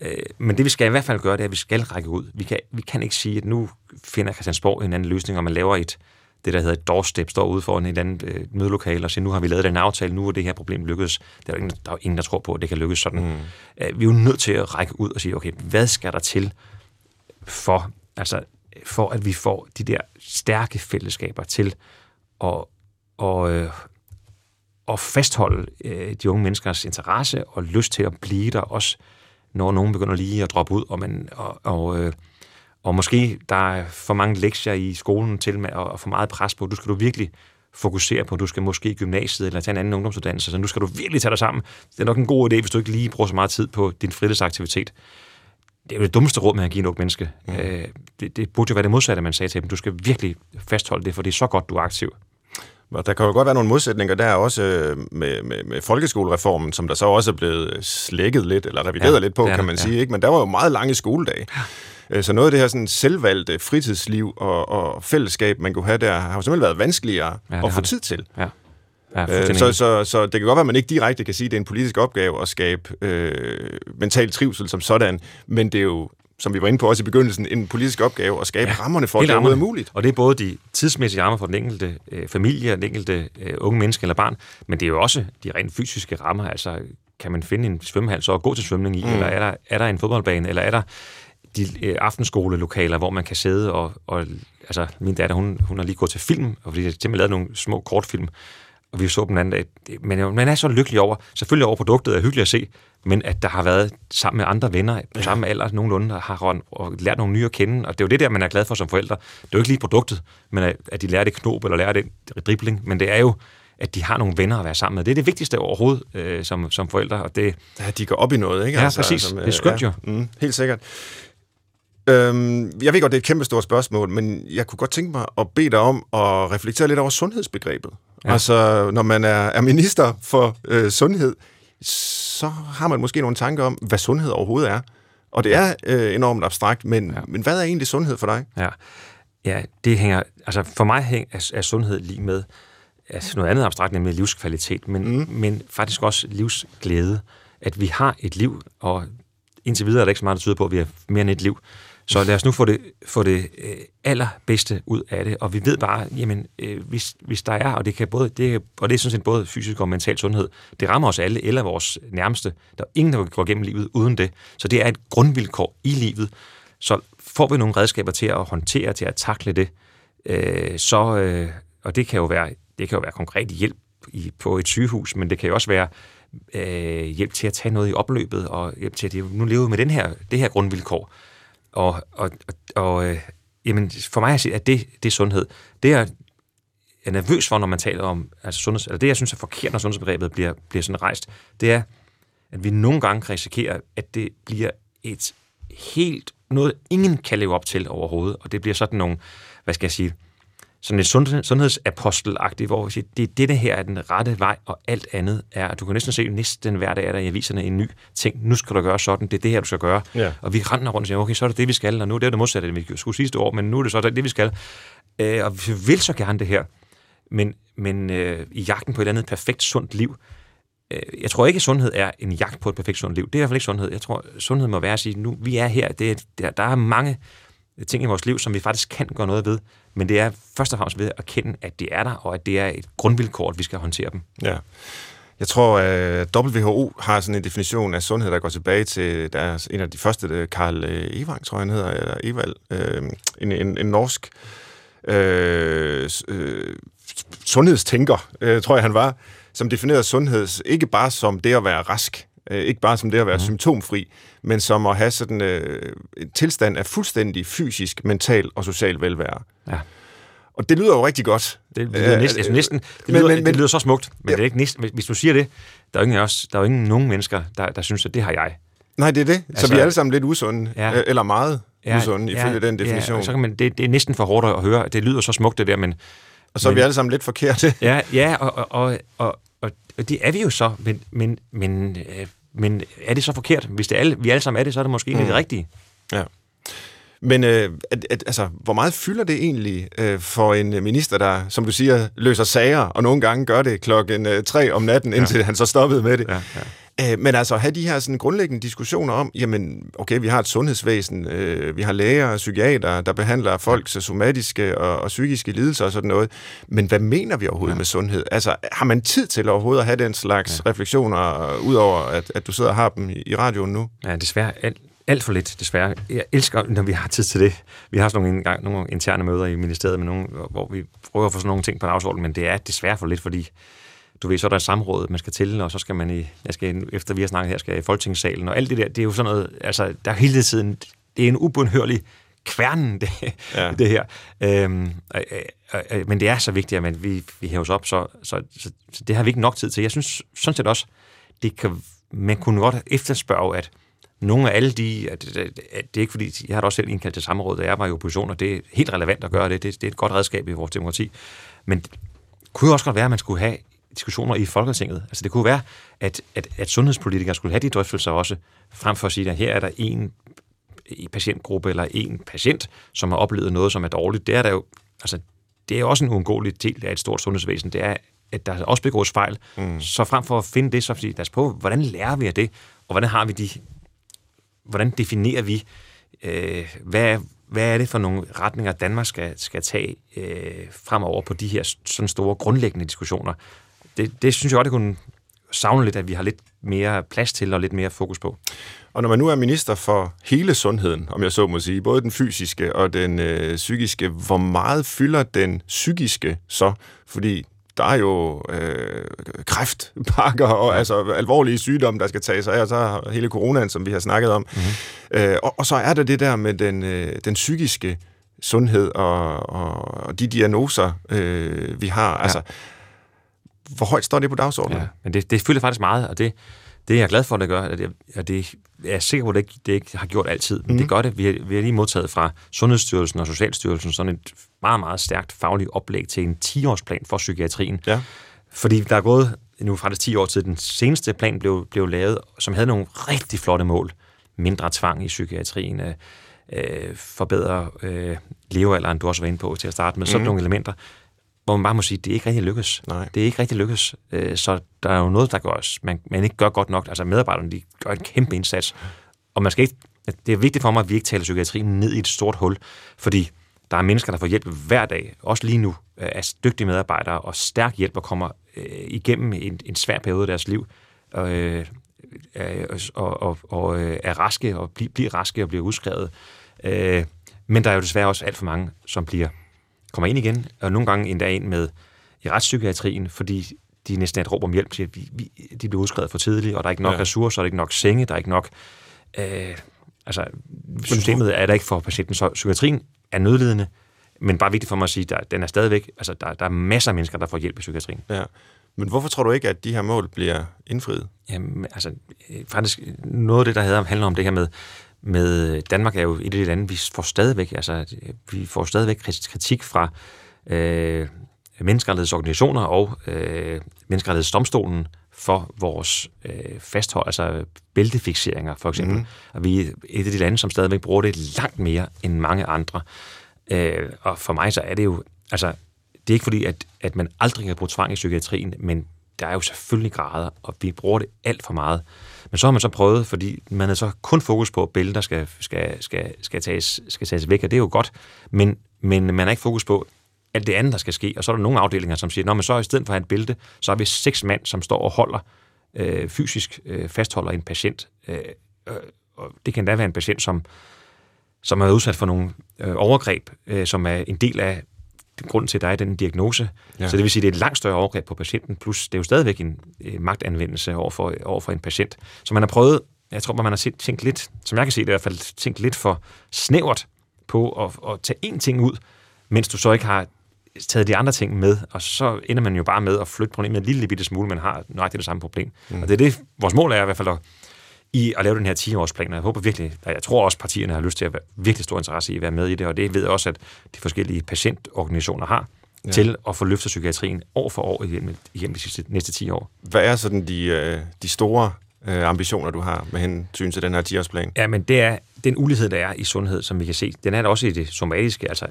Øh, men det vi skal i hvert fald gøre, det er, at vi skal række ud. Vi kan, vi kan ikke sige, at nu finder Christiansborg en anden løsning, og man laver et, det, der hedder et doorstep, står ude foran et andet øh, mødelokale og siger, nu har vi lavet den aftale, nu er det her problem lykkedes. Der er jo ingen, der, er ingen, der tror på, at det kan lykkes sådan. Mm. Øh, vi er jo nødt til at række ud og sige, okay, hvad skal der til for, altså, for at vi får de der stærke fællesskaber til at, og, øh, at fastholde øh, de unge menneskers interesse og lyst til at blive der, også når nogen begynder lige at droppe ud, og, man, og, og, øh, og måske der er for mange lektier i skolen til med, og for meget pres på. Du skal du virkelig fokusere på, du skal måske i gymnasiet eller tage en anden ungdomsuddannelse, så nu skal du virkelig tage dig sammen. Det er nok en god idé, hvis du ikke lige bruger så meget tid på din fritidsaktivitet. Det er jo det dummeste råd med at give en ung menneske. Mm. Øh, det, det burde jo være det modsatte, man sagde til dem. Du skal virkelig fastholde det, for det er så godt, du er aktiv. Og der kan jo godt være nogle modsætninger der også øh, med, med, med folkeskolereformen, som der så også er blevet slækket lidt, eller revideret ja, lidt på, kan man ja. sige. Ikke? Men der var jo meget lange skoledage. Øh, så noget af det her sådan selvvalgte fritidsliv og, og fællesskab, man kunne have der, har jo simpelthen været vanskeligere ja, at få tid til. Ja. Ja, øh, så, så, så det kan godt være, at man ikke direkte kan sige, at det er en politisk opgave at skabe øh, mental trivsel som sådan, men det er jo som vi var inde på også i begyndelsen, en politisk opgave at skabe ja, rammerne for, at det er muligt. Og det er både de tidsmæssige rammer for den enkelte øh, familie, den enkelte øh, unge menneske eller barn, men det er jo også de rent fysiske rammer. Altså, kan man finde en svømmehal så at gå til svømning i, mm. eller er der, er der en fodboldbane, eller er der de øh, aftenskolelokaler, hvor man kan sidde og, og altså, min datter, hun, hun har lige gået til film, og fordi jeg simpelthen lavet nogle små kortfilm, og vi så den anden dag. Men man er så lykkelig over, selvfølgelig over produktet er hyggeligt at se, men at der har været sammen med andre venner på ja. samme alder nogenlunde, har rønt, og lært nogle nye at kende, og det er jo det der, man er glad for som forældre. Det er jo ikke lige produktet, men at de lærer det knop eller lærer det dribling, men det er jo, at de har nogle venner at være sammen med. Det er det vigtigste overhovedet øh, som, som forældre. Og det, ja, de går op i noget, ikke? Ja, altså, præcis. Som, det er skønt ja, jo. Mm, helt sikkert. Øhm, jeg ved godt, det er et kæmpe stort spørgsmål, men jeg kunne godt tænke mig at bede dig om at reflektere lidt over sundhedsbegrebet. Ja. Altså, når man er, er minister for øh, sundhed, så har man måske nogle tanker om, hvad sundhed overhovedet er. Og det er øh, enormt abstrakt, men, ja. men hvad er egentlig sundhed for dig? Ja, ja det hænger, altså for mig hænger, er, er sundhed lige med altså noget andet abstrakt, nemlig livskvalitet, men, mm. men faktisk også livsglæde. At vi har et liv, og indtil videre er der ikke så meget, der tyder på, at vi har mere end et liv. Så lad os nu få det, få det øh, allerbedste ud af det, og vi ved bare, jamen, øh, hvis, hvis der er, og det kan både, det, og det er sådan set både fysisk og mental sundhed, det rammer os alle, eller vores nærmeste. Der er ingen, der går gennem livet uden det. Så det er et grundvilkår i livet. Så får vi nogle redskaber til at håndtere, til at takle det, øh, så, øh, og det kan jo være, det kan jo være konkret hjælp i, på et sygehus, men det kan jo også være øh, hjælp til at tage noget i opløbet, og hjælp til at nu leve med den her, det her grundvilkår. Og, og, og, og øh, jamen, for mig at at det, det er sundhed. Det er jeg er nervøs for, når man taler om altså sundheds, eller det, jeg synes er forkert, når sundhedsbegrebet bliver, bliver sådan rejst, det er, at vi nogle gange risikerer, at det bliver et helt noget, ingen kan leve op til overhovedet, og det bliver sådan nogle, hvad skal jeg sige, sådan et sundhed, sundhedsapostelagtigt, hvor vi siger, det er det, der her er den rette vej, og alt andet er, du kan næsten se næsten hver dag, der i aviserne en ny ting. Nu skal du gøre sådan, det er det her, du skal gøre. Ja. Og vi render rundt og siger, okay, så er det det, vi skal, og nu er det det modsatte, vi skulle sidste år, men nu er det så det, vi skal. Øh, og vi vil så gerne det her. Men, men øh, i jagten på et eller andet perfekt, sundt liv, øh, jeg tror ikke, at sundhed er en jagt på et perfekt sundt liv. Det er i hvert fald ikke sundhed. Jeg tror, sundhed må være at sige, nu vi er her. Det er, der, der er mange ting i vores liv, som vi faktisk kan gøre noget ved. Men det er først og fremmest ved at erkende, at det er der, og at det er et grundvilkår, at vi skal håndtere dem. Ja. Jeg tror, øh, at WHO har sådan en definition af sundhed, der går tilbage til deres, en af de første, øh, Karl øh, Evang, tror jeg, han hedder, eller Evald, øh, en, en, en norsk øh, øh, sundhedstænker, øh, tror jeg, han var, som definerede sundhed ikke bare som det at være rask, øh, ikke bare som det at være mm. symptomfri, men som at have sådan øh, en tilstand af fuldstændig fysisk, mental og social velvære. Ja. Og det lyder jo rigtig godt. Det, lyder næsten, altså næsten det, men, lyder, men, det lyder så smukt, men ja. det er ikke næsten, hvis du siger det, der er jo ingen, også, der er jo ingen nogen mennesker, der, der synes, at det har jeg. Nej, det er det. Altså, så vi er alle sammen lidt usunde, ja. Øh, eller meget ja, usunde, ifølge ja, den definition. Ja, så kan man, det, det er næsten for hårdt at høre. Det lyder så smukt, det der, men... Og så men, er vi alle sammen lidt forkerte. Ja, ja og, og, og, og det er vi jo så, men, men, men, øh, men er det så forkert? Hvis det alle, vi alle sammen er det, så er det måske mm. det rigtige. Ja. Men øh, at, at, altså, hvor meget fylder det egentlig øh, for en minister, der, som du siger, løser sager, og nogle gange gør det klokken øh, tre om natten, indtil ja. han så stoppede med det? Ja, ja. Øh, men altså have de her sådan grundlæggende diskussioner om, jamen okay, vi har et sundhedsvæsen, øh, vi har læger og psykiater, der behandler folks somatiske og, og psykiske lidelser og sådan noget, men hvad mener vi overhovedet ja. med sundhed? Altså har man tid til overhovedet at have den slags ja. refleksioner, udover at, at du sidder og har dem i, i radioen nu? Ja, desværre alt, alt for lidt, desværre. Jeg elsker, når vi har tid til det. Vi har sådan nogle, gang, nogle interne møder i ministeriet, med nogle, hvor vi prøver at få sådan nogle ting på dagsordenen, men det er desværre for lidt, fordi du ved, så er der et samråd, man skal til, og så skal man i, jeg skal, efter vi har snakket her, skal jeg i folketingssalen, og alt det der, det er jo sådan noget, altså, der er hele tiden, det er en ubundhørlig kværnen, det, ja. det her. Øhm, øh, øh, øh, men det er så vigtigt, at vi, vi hæves op, så, så, så, så det har vi ikke nok tid til. Jeg synes sådan set også, det kan, man kunne godt efterspørge, at nogle af alle de, at, at, at det er ikke fordi, jeg har da også selv indkaldt til samråd, da jeg var i opposition, og det er helt relevant at gøre det, det, det er et godt redskab i vores demokrati, men det kunne jo også godt være, at man skulle have diskussioner i Folketinget. Altså det kunne være, at, at, at sundhedspolitikere skulle have de drøftelser også, frem for at sige, at her er der en patientgruppe eller en patient, som har oplevet noget, som er dårligt. Det er der jo, altså, det er også en uundgåelig del af et stort sundhedsvæsen. Det er, at der også begås fejl. Mm. Så frem for at finde det, så sige, lad os på, hvordan lærer vi af det, og hvordan har vi de, hvordan definerer vi, øh, hvad, hvad er det for nogle retninger, Danmark skal, skal tage øh, fremover på de her sådan store grundlæggende diskussioner, det, det synes jeg godt, det kunne savne lidt, at vi har lidt mere plads til og lidt mere fokus på. Og når man nu er minister for hele sundheden, om jeg så må sige, både den fysiske og den øh, psykiske, hvor meget fylder den psykiske så? Fordi der er jo øh, kræftpakker og ja. altså alvorlige sygdomme, der skal tages af, og så er hele coronaen, som vi har snakket om. Mm-hmm. Øh, og, og så er der det der med den, øh, den psykiske sundhed og, og, og de diagnoser, øh, vi har. Ja. Altså, hvor højt står det på dagsordenen? Ja, men det, det fylder faktisk meget, og det, det er jeg glad for, at det gør. At det, at det, jeg er sikker på, at det ikke, det ikke har gjort altid, men mm. det gør det. Vi har, vi har lige modtaget fra Sundhedsstyrelsen og Socialstyrelsen sådan et meget, meget stærkt fagligt oplæg til en 10-årsplan for psykiatrien. Ja. Fordi der er gået nu faktisk 10 år til den seneste plan blev, blev lavet, som havde nogle rigtig flotte mål. Mindre tvang i psykiatrien, øh, øh forbedre øh, levealderen, du også var inde på til at starte med, sådan mm. nogle elementer hvor man bare må sige, at det er ikke rigtig lykkes. Nej. Det er ikke rigtig lykkes. Øh, så der er jo noget, der gør, man, man ikke gør godt nok. Altså medarbejderne, de gør en kæmpe indsats. Og man skal ikke, det er vigtigt for mig, at vi ikke taler psykiatrien ned i et stort hul, fordi der er mennesker, der får hjælp hver dag, også lige nu, øh, af dygtige medarbejdere, og stærk hjælp, og kommer øh, igennem en, en svær periode af deres liv, øh, og, og, og øh, er raske, og bliver, bliver raske og bliver udskrevet. Øh, men der er jo desværre også alt for mange, som bliver kommer ind igen, og nogle gange endda ind med i retspsykiatrien, fordi de næsten et råb om hjælp til, at vi, vi, de bliver udskrevet for tidligt, og der er ikke nok ja. ressourcer, der er ikke nok senge, der er ikke nok... Øh, altså, systemet er der ikke for patienten, så psykiatrien er nødledende, men bare vigtigt for mig at sige, at den er stadigvæk, altså der, der er masser af mennesker, der får hjælp i psykiatrien. Ja. Men hvorfor tror du ikke, at de her mål bliver indfriet? Jamen, altså, øh, faktisk noget af det, der handler om det her med, med Danmark er jo et af de lande, vi får stadigvæk, altså, vi får stadigvæk kritik fra øh, menneskerettighedsorganisationer og øh, menneskerettighedsdomstolen for vores øh, fasthold, altså bæltefixeringer for eksempel. Mm. Og vi er et af de lande, som stadigvæk bruger det langt mere end mange andre. Øh, og for mig så er det jo, altså, det er ikke fordi, at, at man aldrig kan bruge tvang i psykiatrien, men der er jo selvfølgelig grader, og vi bruger det alt for meget. Men så har man så prøvet, fordi man er så kun fokus på, at billeder skal, skal, skal, skal, tages, skal tages væk, og det er jo godt, men, men man er ikke fokus på alt det andet, der skal ske. Og så er der nogle afdelinger, som siger, at så i stedet for at have et bælte, så har vi seks mand, som står og holder øh, fysisk øh, fastholder en patient. Øh, øh, og det kan da være en patient, som, som er udsat for nogle øh, overgreb, øh, som er en del af grund til, at der er den diagnose. Ja. Så det vil sige, at det er et langt større overgreb på patienten, plus det er jo stadigvæk en øh, magtanvendelse over for, over for en patient. Så man har prøvet, jeg tror, man har tænkt lidt, som jeg kan se det i hvert fald, tænkt lidt for snævert på at, at tage én ting ud, mens du så ikke har taget de andre ting med, og så ender man jo bare med at flytte problemet en lille bitte smule, man har nøjagtigt det samme problem. Mm. Og det er det, vores mål er i hvert fald at i at lave den her 10-årsplan, og jeg håber virkelig, og jeg tror også, partierne har lyst til at være virkelig stor interesse i at være med i det, og det ved jeg også, at de forskellige patientorganisationer har, ja. til at få løftet psykiatrien år for år igennem, igennem de sidste, næste 10 år. Hvad er sådan de, øh, de store øh, ambitioner, du har med hensyn til den her 10-årsplan? Ja, men det er den ulighed, der er i sundhed, som vi kan se. Den er der også i det somatiske, altså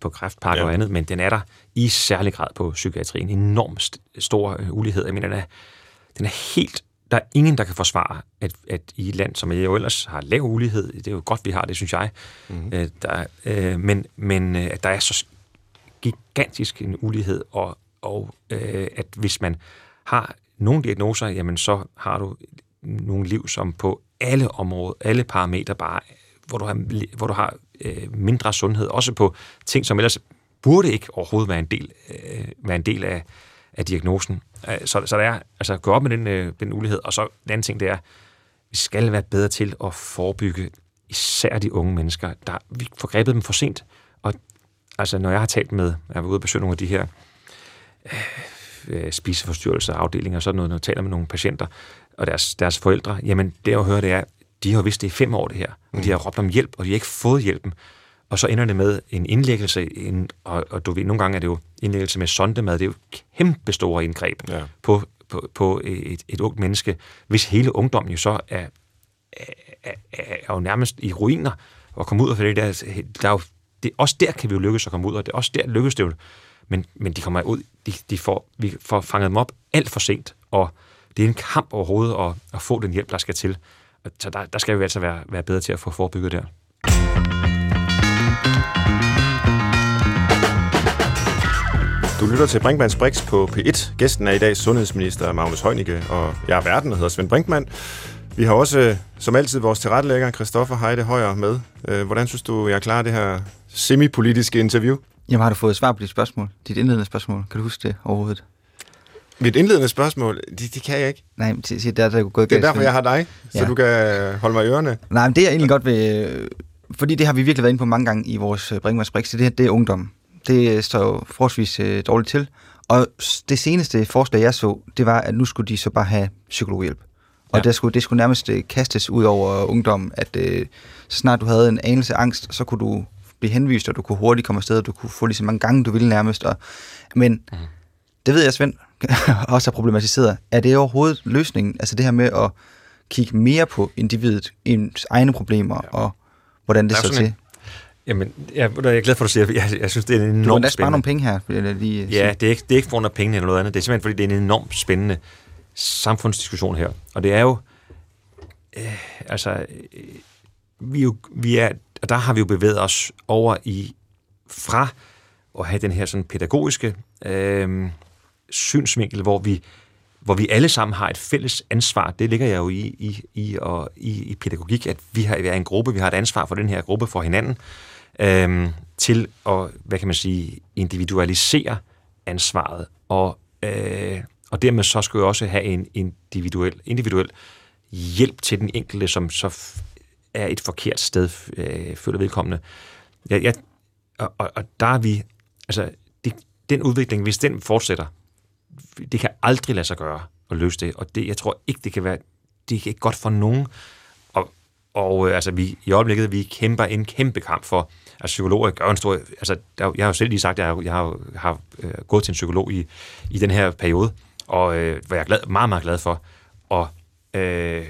på kræftpakker ja. og andet, men den er der i særlig grad på psykiatrien. En enormt stor øh, ulighed. Jeg mener, den er, den er helt der er ingen, der kan forsvare, at, at i et land, som jo ellers har lav ulighed, det er jo godt, vi har det, synes jeg, mm. øh, der, øh, men, men øh, der er så gigantisk en ulighed, og, og øh, at hvis man har nogle diagnoser, jamen så har du nogle liv, som på alle områder, alle parametre bare, hvor du har, hvor du har øh, mindre sundhed, også på ting, som ellers burde ikke overhovedet være en del, øh, være en del af, af diagnosen. Øh, så, så der er, altså gå op med den, øh, den ulighed, og så den anden ting, det er, vi skal være bedre til at forebygge især de unge mennesker. Der, vi får grebet dem for sent, og altså når jeg har talt med, jeg var ude og besøge nogle af de her øh, spiseforstyrrelser, afdelinger og sådan noget, når jeg taler med nogle patienter og deres, deres forældre, jamen det jeg hører, det er, de har vidst det i fem år det her, og de har råbt om hjælp, og de har ikke fået hjælpen. Og så ender det med en indlæggelse, en, og, og du ved, nogle gange er det jo indlæggelse med sondemad, det er jo kæmpe store indgreb ja. på, på, på et, et ungt menneske, hvis hele ungdommen jo så er, er, er, er jo nærmest i ruiner, og komme ud af det der, der er jo, det, også der kan vi jo lykkes at komme ud, og det, også der lykkes det jo, men, men de kommer ud, de, de får, vi får fanget dem op alt for sent, og det er en kamp overhovedet at, at få den hjælp, der skal til. Så der, der skal vi altså være, være bedre til at få forebygget der. Du lytter til Brinkmanns Brix på P1. Gæsten er i dag sundhedsminister Magnus Heunicke, og jeg er verden, der hedder Svend Brinkmann. Vi har også, som altid, vores tilrettelægger, Christoffer Heide Højer, med. Øh, hvordan synes du, jeg klarer det her semipolitiske interview? Jamen, har du fået svar på dit spørgsmål? Dit indledende spørgsmål? Kan du huske det overhovedet? Mit indledende spørgsmål, det, det kan jeg ikke. Nej, men det, det er der gået Det er derfor, jeg har dig, så ja. du kan holde mig i ørerne. Nej, men det er egentlig godt ved... Fordi det har vi virkelig været inde på mange gange i vores øh, Brinkmanns Brix, det, her, det er ungdom. Det står jo forholdsvis øh, dårligt til. Og det seneste forslag, jeg så, det var, at nu skulle de så bare have psykologhjælp. Og ja. det, skulle, det skulle nærmest øh, kastes ud over ungdom, at øh, så snart du havde en anelse angst, så kunne du blive henvist, og du kunne hurtigt komme afsted, og du kunne få lige så mange gange, du ville nærmest. Og, men mm. det ved jeg, Svend [LAUGHS] også har problematiseret. Er det overhovedet løsningen? Altså det her med at kigge mere på individet, ens egne problemer, ja. og hvordan det står til? En, jamen, jeg, jeg er glad for, at du siger, jeg, jeg synes, det er en enormt Du kan spare nogle penge her. Lige ja, det er, ikke, det er ikke for grund af penge eller noget andet. Det er simpelthen, fordi det er en enormt spændende samfundsdiskussion her. Og det er jo, øh, altså, øh, vi, jo, vi er, og der har vi jo bevæget os over i, fra at have den her sådan pædagogiske øh, synsvinkel, hvor vi, hvor vi alle sammen har et fælles ansvar. Det ligger jeg jo i, i, i, og, i, i pædagogik, at vi har vi er en gruppe, vi har et ansvar for den her gruppe for hinanden, øhm, til at, hvad kan man sige, individualisere ansvaret, og, øh, og dermed så skal vi også have en individuel, individuel hjælp til den enkelte, som så er et forkert sted, øh, føler vedkommende. Ja, ja, og, og, og der er vi, altså, det, den udvikling, hvis den fortsætter, det kan aldrig lade sig gøre at løse det, og det, jeg tror ikke, det kan være, det er ikke godt for nogen. Og, og øh, altså, vi, i øjeblikket, vi kæmper en kæmpe kamp for, at psykologer gør en stor... Altså, der, jeg har jo selv lige sagt, at jeg, jeg har, har øh, gået til en psykolog i, i den her periode, og øh, hvor jeg glad, meget, meget glad for. Og øh,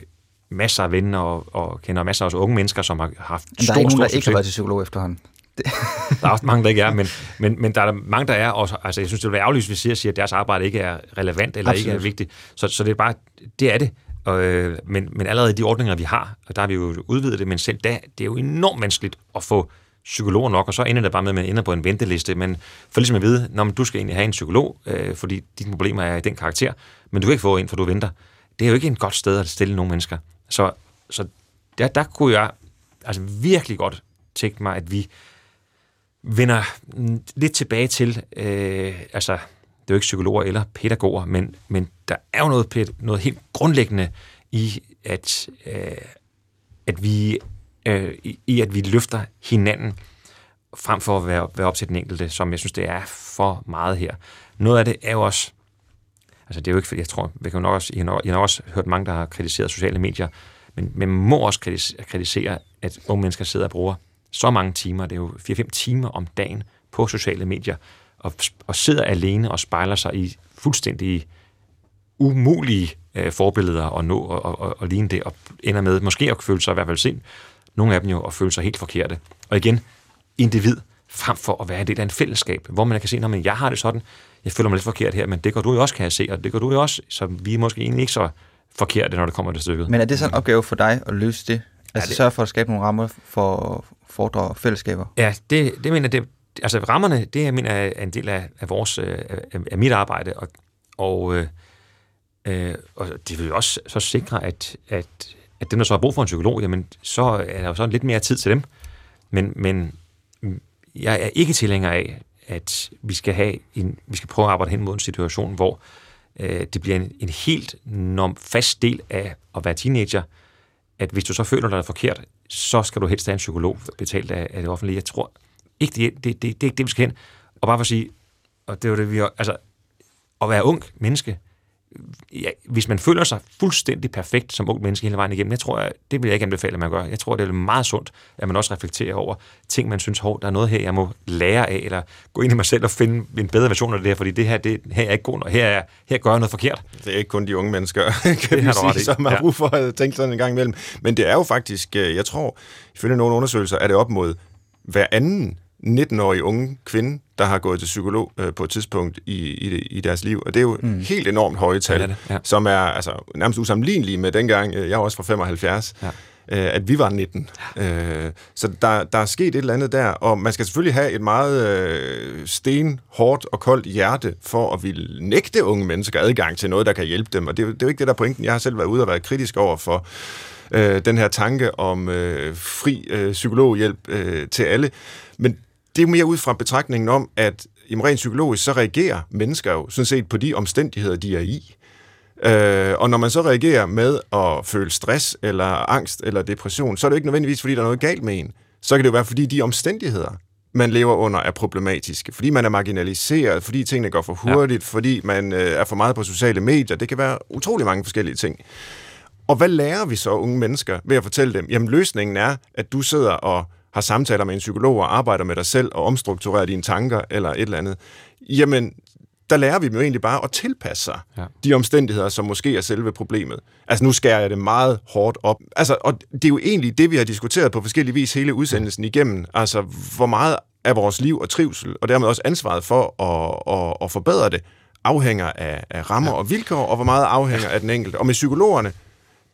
masser af venner og, og kender masser af unge mennesker, som har haft stor, Der er ikke nogen, der ikke har været til psykolog efterhånden. [LAUGHS] der er også mange, der ikke er, men, men, men der er mange, der er. Og, altså, jeg synes, det vil være ærgerligt, hvis vi siger, at deres arbejde ikke er relevant eller Absolut. ikke er vigtigt. Så, så det er bare, det er det. Og, øh, men, men allerede de ordninger, vi har, og der har vi jo udvidet det, men selv da, det er jo enormt vanskeligt at få psykologer nok, og så ender det bare med, at man ender på en venteliste. Men for ligesom at vide, når du skal egentlig have en psykolog, øh, fordi dine problemer er i den karakter, men du kan ikke få en, for du venter. Det er jo ikke en godt sted at stille nogle mennesker. Så, så der, der kunne jeg altså virkelig godt tænke mig, at vi vender lidt tilbage til, øh, altså, det er jo ikke psykologer eller pædagoger, men, men der er jo noget, noget helt grundlæggende i, at, øh, at vi, øh, i, at vi løfter hinanden, frem for at være, være op til den enkelte, som jeg synes, det er for meget her. Noget af det er jo også, altså det er jo ikke, jeg tror, vi kan nok også, I, har, I har også hørt mange, der har kritiseret sociale medier, men man må også kritisere, at unge mennesker sidder og bruger så mange timer, det er jo 4-5 timer om dagen på sociale medier, og, og sidder alene og spejler sig i fuldstændig umulige øh, forbilleder at nå og, og, og, og ligne det, og ender med måske at føle sig i hvert fald sind, nogle af dem jo at føle sig helt forkerte. Og igen, individ frem for at være en del af en fællesskab, hvor man kan se, at jeg har det sådan, jeg føler mig lidt forkert her, men det gør du jo også, kan jeg se, og det gør du jo også, så vi er måske egentlig ikke så forkerte, når det kommer til stykket. Men er det sådan en opgave for dig at løse det? Altså ja, det... sørge for at skabe nogle rammer for foredrag og fællesskaber? Ja, det, det mener jeg, det, altså rammerne, det jeg mener er en del af, af vores, øh, af, af mit arbejde, og, og, øh, øh, og det vil jo også så sikre, at, at, at dem, der så har brug for en psykolog, jamen, så er der jo sådan lidt mere tid til dem. Men, men jeg er ikke tilhænger af, at vi skal, have en, vi skal prøve at arbejde hen mod en situation, hvor øh, det bliver en, en helt norm, fast del af at være teenager, at hvis du så føler dig forkert, så skal du helst have en psykolog betalt af, af det offentlige. Jeg tror ikke, det, det, det, det er ikke det, vi skal hen. Og bare for at sige, og det var det, vi altså, at være ung menneske, ja, hvis man føler sig fuldstændig perfekt som ung menneske hele vejen igennem, jeg tror, det vil jeg ikke anbefale, at man gør. Jeg tror, det er meget sundt, at man også reflekterer over ting, man synes, hov, der er noget her, jeg må lære af, eller gå ind i mig selv og finde en bedre version af det her, fordi det her, det, her er ikke god, og her, er, her gør jeg noget forkert. Det er ikke kun de unge mennesker, [LAUGHS] kan det vi sige, som har brug for at tænke sådan en gang imellem. Men det er jo faktisk, øh, jeg tror, ifølge nogle undersøgelser, er det op mod hver anden 19-årig unge kvinde, der har gået til psykolog øh, på et tidspunkt i, i, i deres liv. Og det er jo mm. helt enormt høje tal, ja, det, ja. som er altså, nærmest usammenlignelige med dengang, øh, jeg er også fra 75, ja. øh, at vi var 19. Ja. Øh, så der, der er sket et eller andet der, og man skal selvfølgelig have et meget øh, sten, hårdt og koldt hjerte for at ville nægte unge mennesker adgang til noget, der kan hjælpe dem. Og det, det er jo ikke det, der er pointen. Jeg har selv været ude og været kritisk over for øh, den her tanke om øh, fri øh, psykologhjælp øh, til alle. Men det er mere ud fra betragtningen om, at jamen, rent psykologisk, så reagerer mennesker jo sådan set på de omstændigheder, de er i. Øh, og når man så reagerer med at føle stress, eller angst, eller depression, så er det ikke nødvendigvis, fordi der er noget galt med en. Så kan det jo være, fordi de omstændigheder, man lever under, er problematiske. Fordi man er marginaliseret, fordi tingene går for hurtigt, ja. fordi man øh, er for meget på sociale medier. Det kan være utrolig mange forskellige ting. Og hvad lærer vi så unge mennesker ved at fortælle dem? Jamen løsningen er, at du sidder og har samtaler med en psykolog og arbejder med dig selv og omstrukturerer dine tanker eller et eller andet, jamen, der lærer vi dem jo egentlig bare at tilpasse sig ja. de omstændigheder, som måske er selve problemet. Altså, nu skærer jeg det meget hårdt op. Altså, og det er jo egentlig det, vi har diskuteret på forskellige vis hele udsendelsen igennem. Altså, hvor meget af vores liv og trivsel, og dermed også ansvaret for at, at, at forbedre det, afhænger af, af rammer ja. og vilkår, og hvor meget afhænger af den enkelte. Og med psykologerne,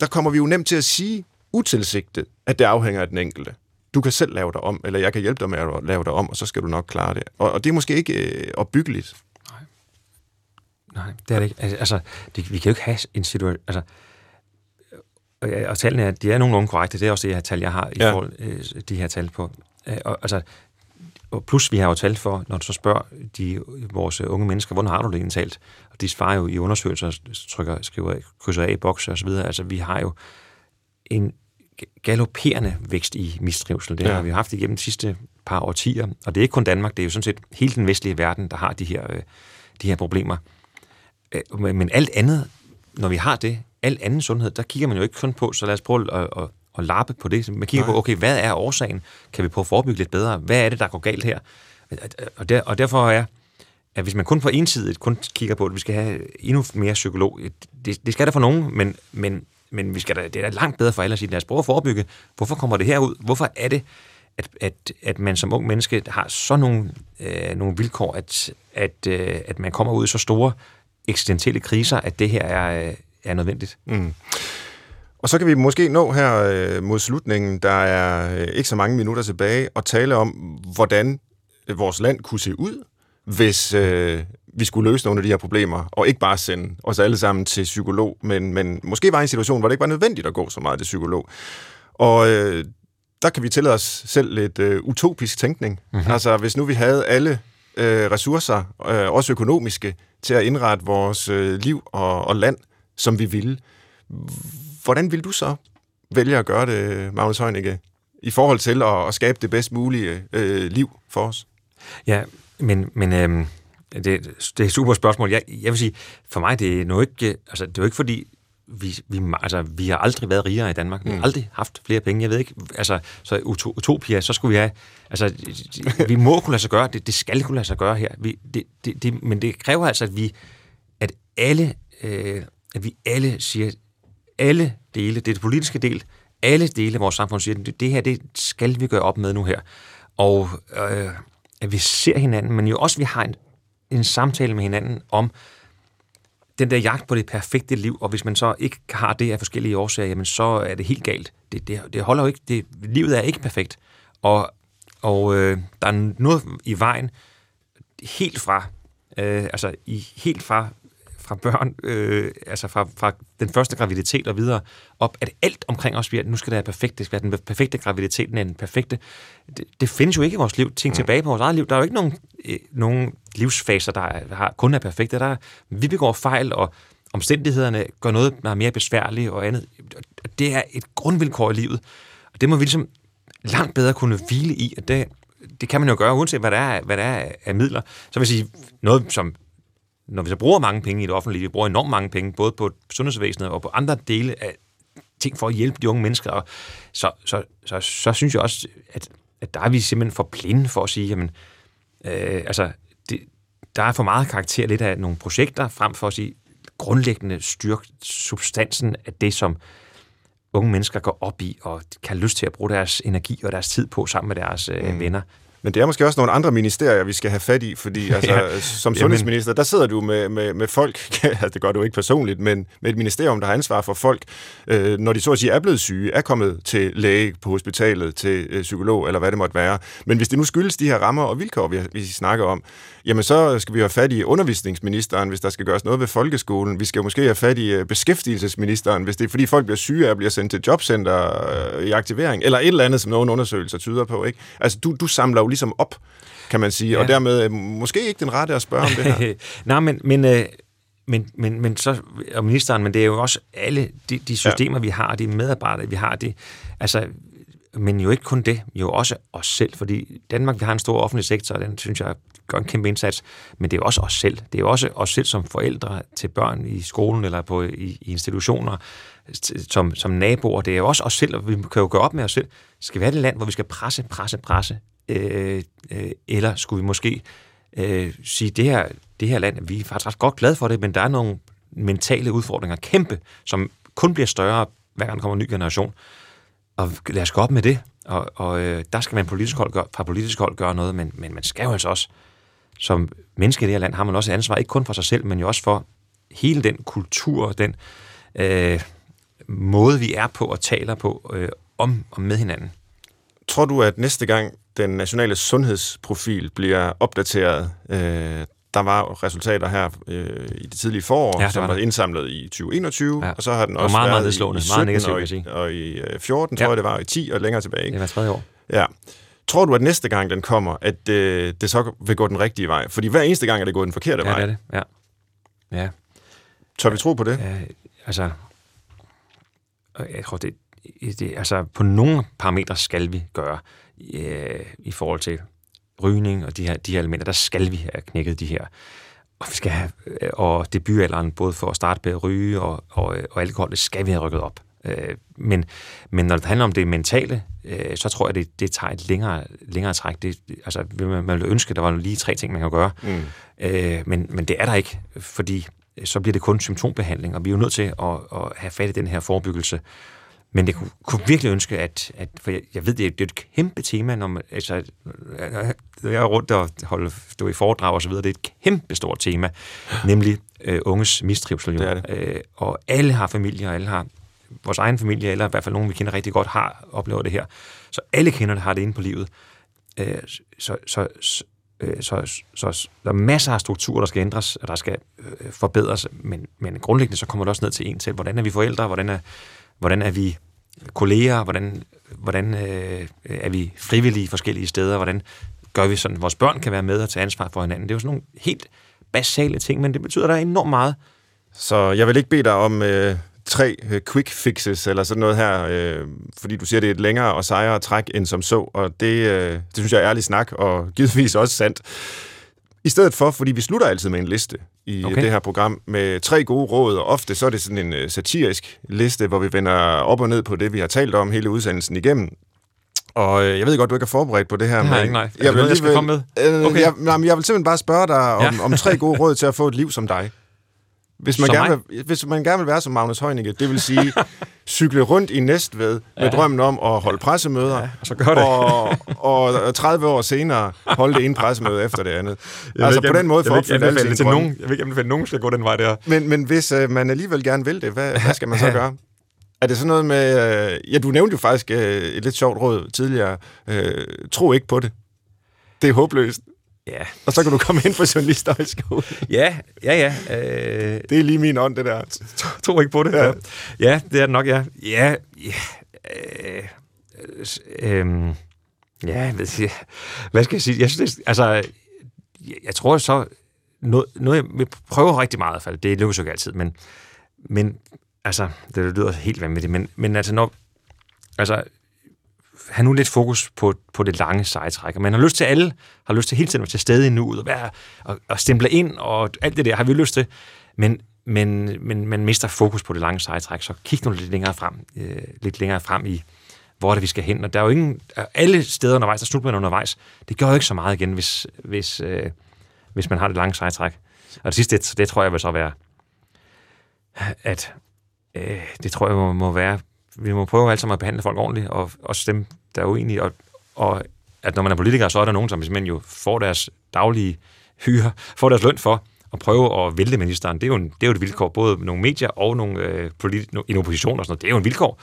der kommer vi jo nemt til at sige utilsigtet, at det afhænger af den enkelte du kan selv lave dig om, eller jeg kan hjælpe dig med at lave dig om, og så skal du nok klare det. Og, og det er måske ikke øh, opbyggeligt. Nej. Nej, det er det ikke. Altså, altså det, vi kan jo ikke have en situation... Altså, og, og tallene er, de er nogenlunde korrekte. Det er også det her tal, jeg har i ja. forhold øh, de her tal på. Øh, og, altså, og plus vi har jo tal for, når du så spørger de, vores unge mennesker, hvordan har du det indtalt? Og de svarer jo i undersøgelser, trykker, skriver, krydser af i bokse og så videre. Altså vi har jo en galopperende vækst i mistrivsel. Det ja. har vi haft igennem de sidste par årtier, og det er ikke kun Danmark, det er jo sådan set hele den vestlige verden, der har de her, øh, de her problemer. Øh, men alt andet, når vi har det, alt anden sundhed, der kigger man jo ikke kun på, så lad os prøve at, at, at lappe på det. Man kigger Nej. på, okay, hvad er årsagen? Kan vi prøve at forebygge lidt bedre? Hvad er det, der går galt her? Og, der, og derfor er at hvis man kun på ensidigt kun kigger på, at vi skal have endnu mere psykolog, det, det skal der for nogen, men, men men vi skal da, det er da langt bedre for alle at sige, lad os prøve at forebygge. Hvorfor kommer det her ud? Hvorfor er det, at, at, at man som ung menneske har så nogle, øh, nogle vilkår, at, at, øh, at man kommer ud i så store eksistentielle kriser, at det her er, øh, er nødvendigt. Mm. Og så kan vi måske nå her øh, mod slutningen, der er øh, ikke så mange minutter tilbage, og tale om, hvordan vores land kunne se ud, hvis øh, vi skulle løse nogle af de her problemer, og ikke bare sende os alle sammen til psykolog, men, men måske var en situation, hvor det ikke var nødvendigt at gå så meget til psykolog. Og øh, der kan vi tillade os selv lidt øh, utopisk tænkning. Mm-hmm. Altså, hvis nu vi havde alle øh, ressourcer, øh, også økonomiske, til at indrette vores øh, liv og, og land, som vi ville, hvordan vil du så vælge at gøre det, Magnus Heunicke, i forhold til at, at skabe det bedst mulige øh, liv for os? Ja, men, men øhm, det, det er et super spørgsmål. Jeg, jeg vil sige, for mig det er nu ikke, altså, det er jo ikke fordi, vi, vi, altså, vi har aldrig været rigere i Danmark. Vi har mm. aldrig haft flere penge. Jeg ved ikke, altså, så utopia, så skulle vi have, altså, vi må kunne lade sig gøre, det, det skal kunne lade sig gøre her. Vi, det, det, det, men det kræver altså, at vi, at alle øh, at vi alle siger, alle dele, det er det politiske del, alle dele af vores samfund siger, det, det her, det skal vi gøre op med nu her. Og øh, at vi ser hinanden, men jo også, at vi har en, en samtale med hinanden om den der jagt på det perfekte liv, og hvis man så ikke har det af forskellige årsager, jamen så er det helt galt. Det, det, det holder jo ikke. Det, livet er ikke perfekt. Og, og øh, der er noget i vejen helt fra, øh, altså i, helt fra fra børn, øh, altså fra, fra den første graviditet og videre op, at alt omkring os bliver, nu skal det være perfekt, det skal være den perfekte graviditet, den perfekte. Det, det findes jo ikke i vores liv. Tænk mm. tilbage på vores eget liv. Der er jo ikke nogen, øh, nogen livsfaser, der, er, har, kun er perfekte. Der er, vi begår fejl, og omstændighederne gør noget, der er mere besværligt og andet. Det er et grundvilkår i livet. Og det må vi ligesom langt bedre kunne hvile i, og det, det kan man jo gøre, uanset hvad der er, hvad der er af midler. Så vil jeg sige, noget som når vi så bruger mange penge i det offentlige, vi bruger enormt mange penge, både på sundhedsvæsenet og på andre dele af ting for at hjælpe de unge mennesker, og så, så, så, så synes jeg også, at, at der er vi simpelthen for blinde for at sige, jamen, øh, altså, det, der er for meget karakter lidt af nogle projekter, frem for at sige, grundlæggende styrke substansen af det, som unge mennesker går op i, og kan lyst til at bruge deres energi og deres tid på sammen med deres øh, mm. venner. Men det er måske også nogle andre ministerier, vi skal have fat i, fordi [LAUGHS] altså, ja. som sundhedsminister, der sidder du med, med, med folk, [LAUGHS] altså det gør du ikke personligt, men med et ministerium, der har ansvar for folk, øh, når de så at sige er blevet syge, er kommet til læge på hospitalet, til øh, psykolog, eller hvad det måtte være. Men hvis det nu skyldes de her rammer og vilkår, vi, vi snakker om, jamen så skal vi have fat i undervisningsministeren, hvis der skal gøres noget ved folkeskolen. Vi skal måske have fat i øh, beskæftigelsesministeren, hvis det er fordi folk bliver syge og bliver sendt til jobcenter øh, i aktivering, eller et eller andet, som nogle undersøgelser tyder på. Ikke? Altså du, du samler jo ligesom op, kan man sige, ja. og dermed øh, måske ikke den rette at spørge om det her. [LAUGHS] Nej, men, men, øh, men, men, men så, og ministeren, men det er jo også alle de, de systemer, ja. vi har, de medarbejdere, vi har, de, altså, men jo ikke kun det, jo også os selv, fordi Danmark, vi har en stor offentlig sektor, og den synes jeg gør en kæmpe indsats, men det er jo også os selv. Det er jo også os selv som forældre til børn i skolen eller på, i, i institutioner, som, som naboer. Det er jo også os selv, og vi kan jo gøre op med os selv. Skal vi have det land, hvor vi skal presse, presse, presse? Øh, øh, eller skulle vi måske øh, sige, det her, det her land, vi er faktisk ret godt glade for det, men der er nogle mentale udfordringer, kæmpe, som kun bliver større, hver gang der kommer en ny generation. Og lad os gå op med det. Og, og øh, der skal man politisk hold gøre, fra politisk hold gøre noget, men, men man skal jo altså også, som menneske i det her land, har man også et ansvar, ikke kun for sig selv, men jo også for hele den kultur, den øh, måde, vi er på og taler på øh, om og med hinanden. Tror du, at næste gang den nationale sundhedsprofil bliver opdateret, øh, der var resultater her øh, i det tidlige forår, ja, som var indsamlet i 2021, ja. og så har den også meget, været meget i 17 meget negativt, og, og i øh, 14, ja. tror jeg det var, og i 10 og længere tilbage. Ikke? Det var tredje år. Ja. Tror du, at næste gang den kommer, at øh, det så vil gå den rigtige vej? Fordi hver eneste gang er det gået den forkerte ja, vej. Ja, det er det. Ja. ja. Tør vi tro på det? Ja, altså, jeg tror, det, det, altså på nogle parametre skal vi gøre øh, i forhold til rygning og de her, de her elementer, der skal vi have knækket de her. Og, vi skal have, øh, og debutalderen, både for at starte med at ryge og, og, og alkohol, det skal vi have rykket op. Øh, men, men når det handler om det mentale, øh, så tror jeg, det, det tager et længere, længere træk. Det, altså, man, ville ønske, at der var lige tre ting, man kan gøre. Mm. Men, men det er der ikke, fordi så bliver det kun symptombehandling, og vi er jo nødt til at, at have fat i den her forebyggelse. Men det kunne, kunne virkelig ønske, at, at for jeg, jeg ved, det er, det er et kæmpe tema, når man, altså, jeg er rundt og holder, stå i foredrag og så videre, det er et kæmpe stort tema, nemlig øh, unges mistrivsel. Det er det. Øh, og alle har familier, alle har vores egen familie, eller i hvert fald nogen, vi kender rigtig godt, har oplevet det her. Så alle kender det, har det inde på livet. Øh, så, så, så, øh, så, så, så der er masser af strukturer, der skal ændres, og der skal øh, forbedres, men, men grundlæggende så kommer det også ned til en til, hvordan er vi forældre, hvordan er hvordan er vi kolleger, hvordan, hvordan øh, er vi frivillige forskellige steder, hvordan gør vi sådan, vores børn kan være med og tage ansvar for hinanden. Det er jo sådan nogle helt basale ting, men det betyder, der enormt meget. Så jeg vil ikke bede dig om øh, tre øh, quick fixes eller sådan noget her, øh, fordi du siger, det er et længere og sejere træk end som så, og det, øh, det synes jeg er ærlig snak, og givetvis også sandt. I stedet for, fordi vi slutter altid med en liste i okay. det her program med tre gode råd, og ofte så er det sådan en uh, satirisk liste, hvor vi vender op og ned på det, vi har talt om hele udsendelsen igennem. Og øh, jeg ved godt, du ikke er forberedt på det her. Nej, men nej. Jeg, vil, jeg skal komme med? Øh, okay. jeg, nej, men jeg vil simpelthen bare spørge dig om, ja. om tre gode [LAUGHS] råd til at få et liv som dig. Hvis man, Som gerne mig? vil, hvis man gerne vil være som Magnus Heunicke, det vil sige [LAUGHS] cykle rundt i Næstved med drømmen om at holde pressemøder, ja, så gør det. Og, og 30 år senere holde det ene pressemøde efter det andet. Jeg altså vil på ikke den måde vil ikke opfyldt alle sine drømme. nogen. Jeg vil ikke anbefale, at nogen skal gå den vej der. Men, men hvis øh, man alligevel gerne vil det, hvad, hvad skal man så gøre? Er det sådan noget med... Øh, ja, du nævnte jo faktisk øh, et lidt sjovt råd tidligere. Øh, tro ikke på det. Det er håbløst. Ja, Og så kan du komme ind på journalisthøjskole. ja, ja. ja. Øh, Det er lige min ånd, det der. tror ikke på det. Ja. Ja, det er det nok, ja. Ja, ja. Øh, øh, ja, hvad, skal jeg sige? Jeg synes, det, altså, jeg, jeg tror så, noget, noget jeg vil prøve rigtig meget i hvert fald, det lykkes jo ikke altid, men, men altså, det lyder helt vanvittigt, men, men altså, når, altså, have nu lidt fokus på, på det lange sejtræk. Man har lyst til, alle har lyst til hele tiden at være til stede i og, være, og, og stemple ind, og alt det der har vi lyst til. Men, men, men man mister fokus på det lange sejtræk, så kig nu lidt længere frem, øh, lidt længere frem i, hvor er det, vi skal hen. Og der er jo ingen, alle steder undervejs, der slutter man undervejs. Det gør jo ikke så meget igen, hvis, hvis, øh, hvis man har det lange sejtræk. Og det sidste, det, det tror jeg vil så være, at øh, det tror jeg må, må være, vi må prøve alle sammen at behandle folk ordentligt, og også dem, der er uenige, og, og at når man er politiker, så er der nogen, som simpelthen jo får deres daglige hyre, får deres løn for at prøve at vælte ministeren. Det er jo, en, det er jo et vilkår, både nogle medier og nogle øh, politi- en opposition og sådan noget. Det er jo en vilkår.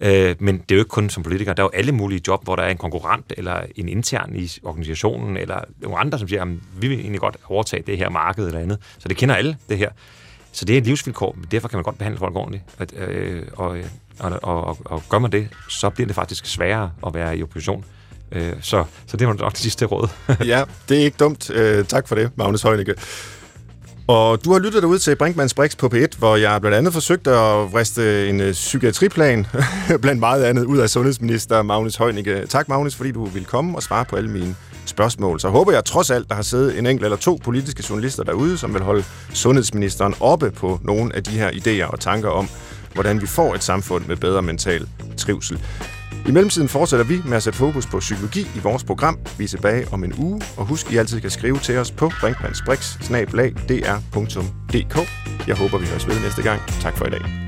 Øh, men det er jo ikke kun som politiker. Der er jo alle mulige job, hvor der er en konkurrent eller en intern i organisationen, eller nogle andre, som siger, at vi vil egentlig godt overtage det her marked eller andet. Så det kender alle, det her. Så det er et livsvilkår, men derfor kan man godt behandle folk ordentligt. At, øh, og, øh, og, og, og, og gør man det, så bliver det faktisk sværere at være i opposition. Øh, så, så det var nok det sidste råd. [LAUGHS] ja, det er ikke dumt. Øh, tak for det, Magnus Heunicke. Og du har lyttet derude til Brinkmanns Brix på P1, hvor jeg blandt andet forsøgte at vriste en øh, psykiatriplan, [LAUGHS] blandt meget andet, ud af sundhedsminister Magnus Heunicke. Tak, Magnus, fordi du ville komme og svare på alle mine spørgsmål. Så håber jeg trods alt, der har siddet en enkelt eller to politiske journalister derude, som vil holde sundhedsministeren oppe på nogle af de her idéer og tanker om, hvordan vi får et samfund med bedre mental trivsel. I mellemtiden fortsætter vi med at sætte fokus på psykologi i vores program. Vi er tilbage om en uge, og husk, I altid kan skrive til os på brinkmannsbrix.dr.dk. Jeg håber, vi høres ved næste gang. Tak for i dag.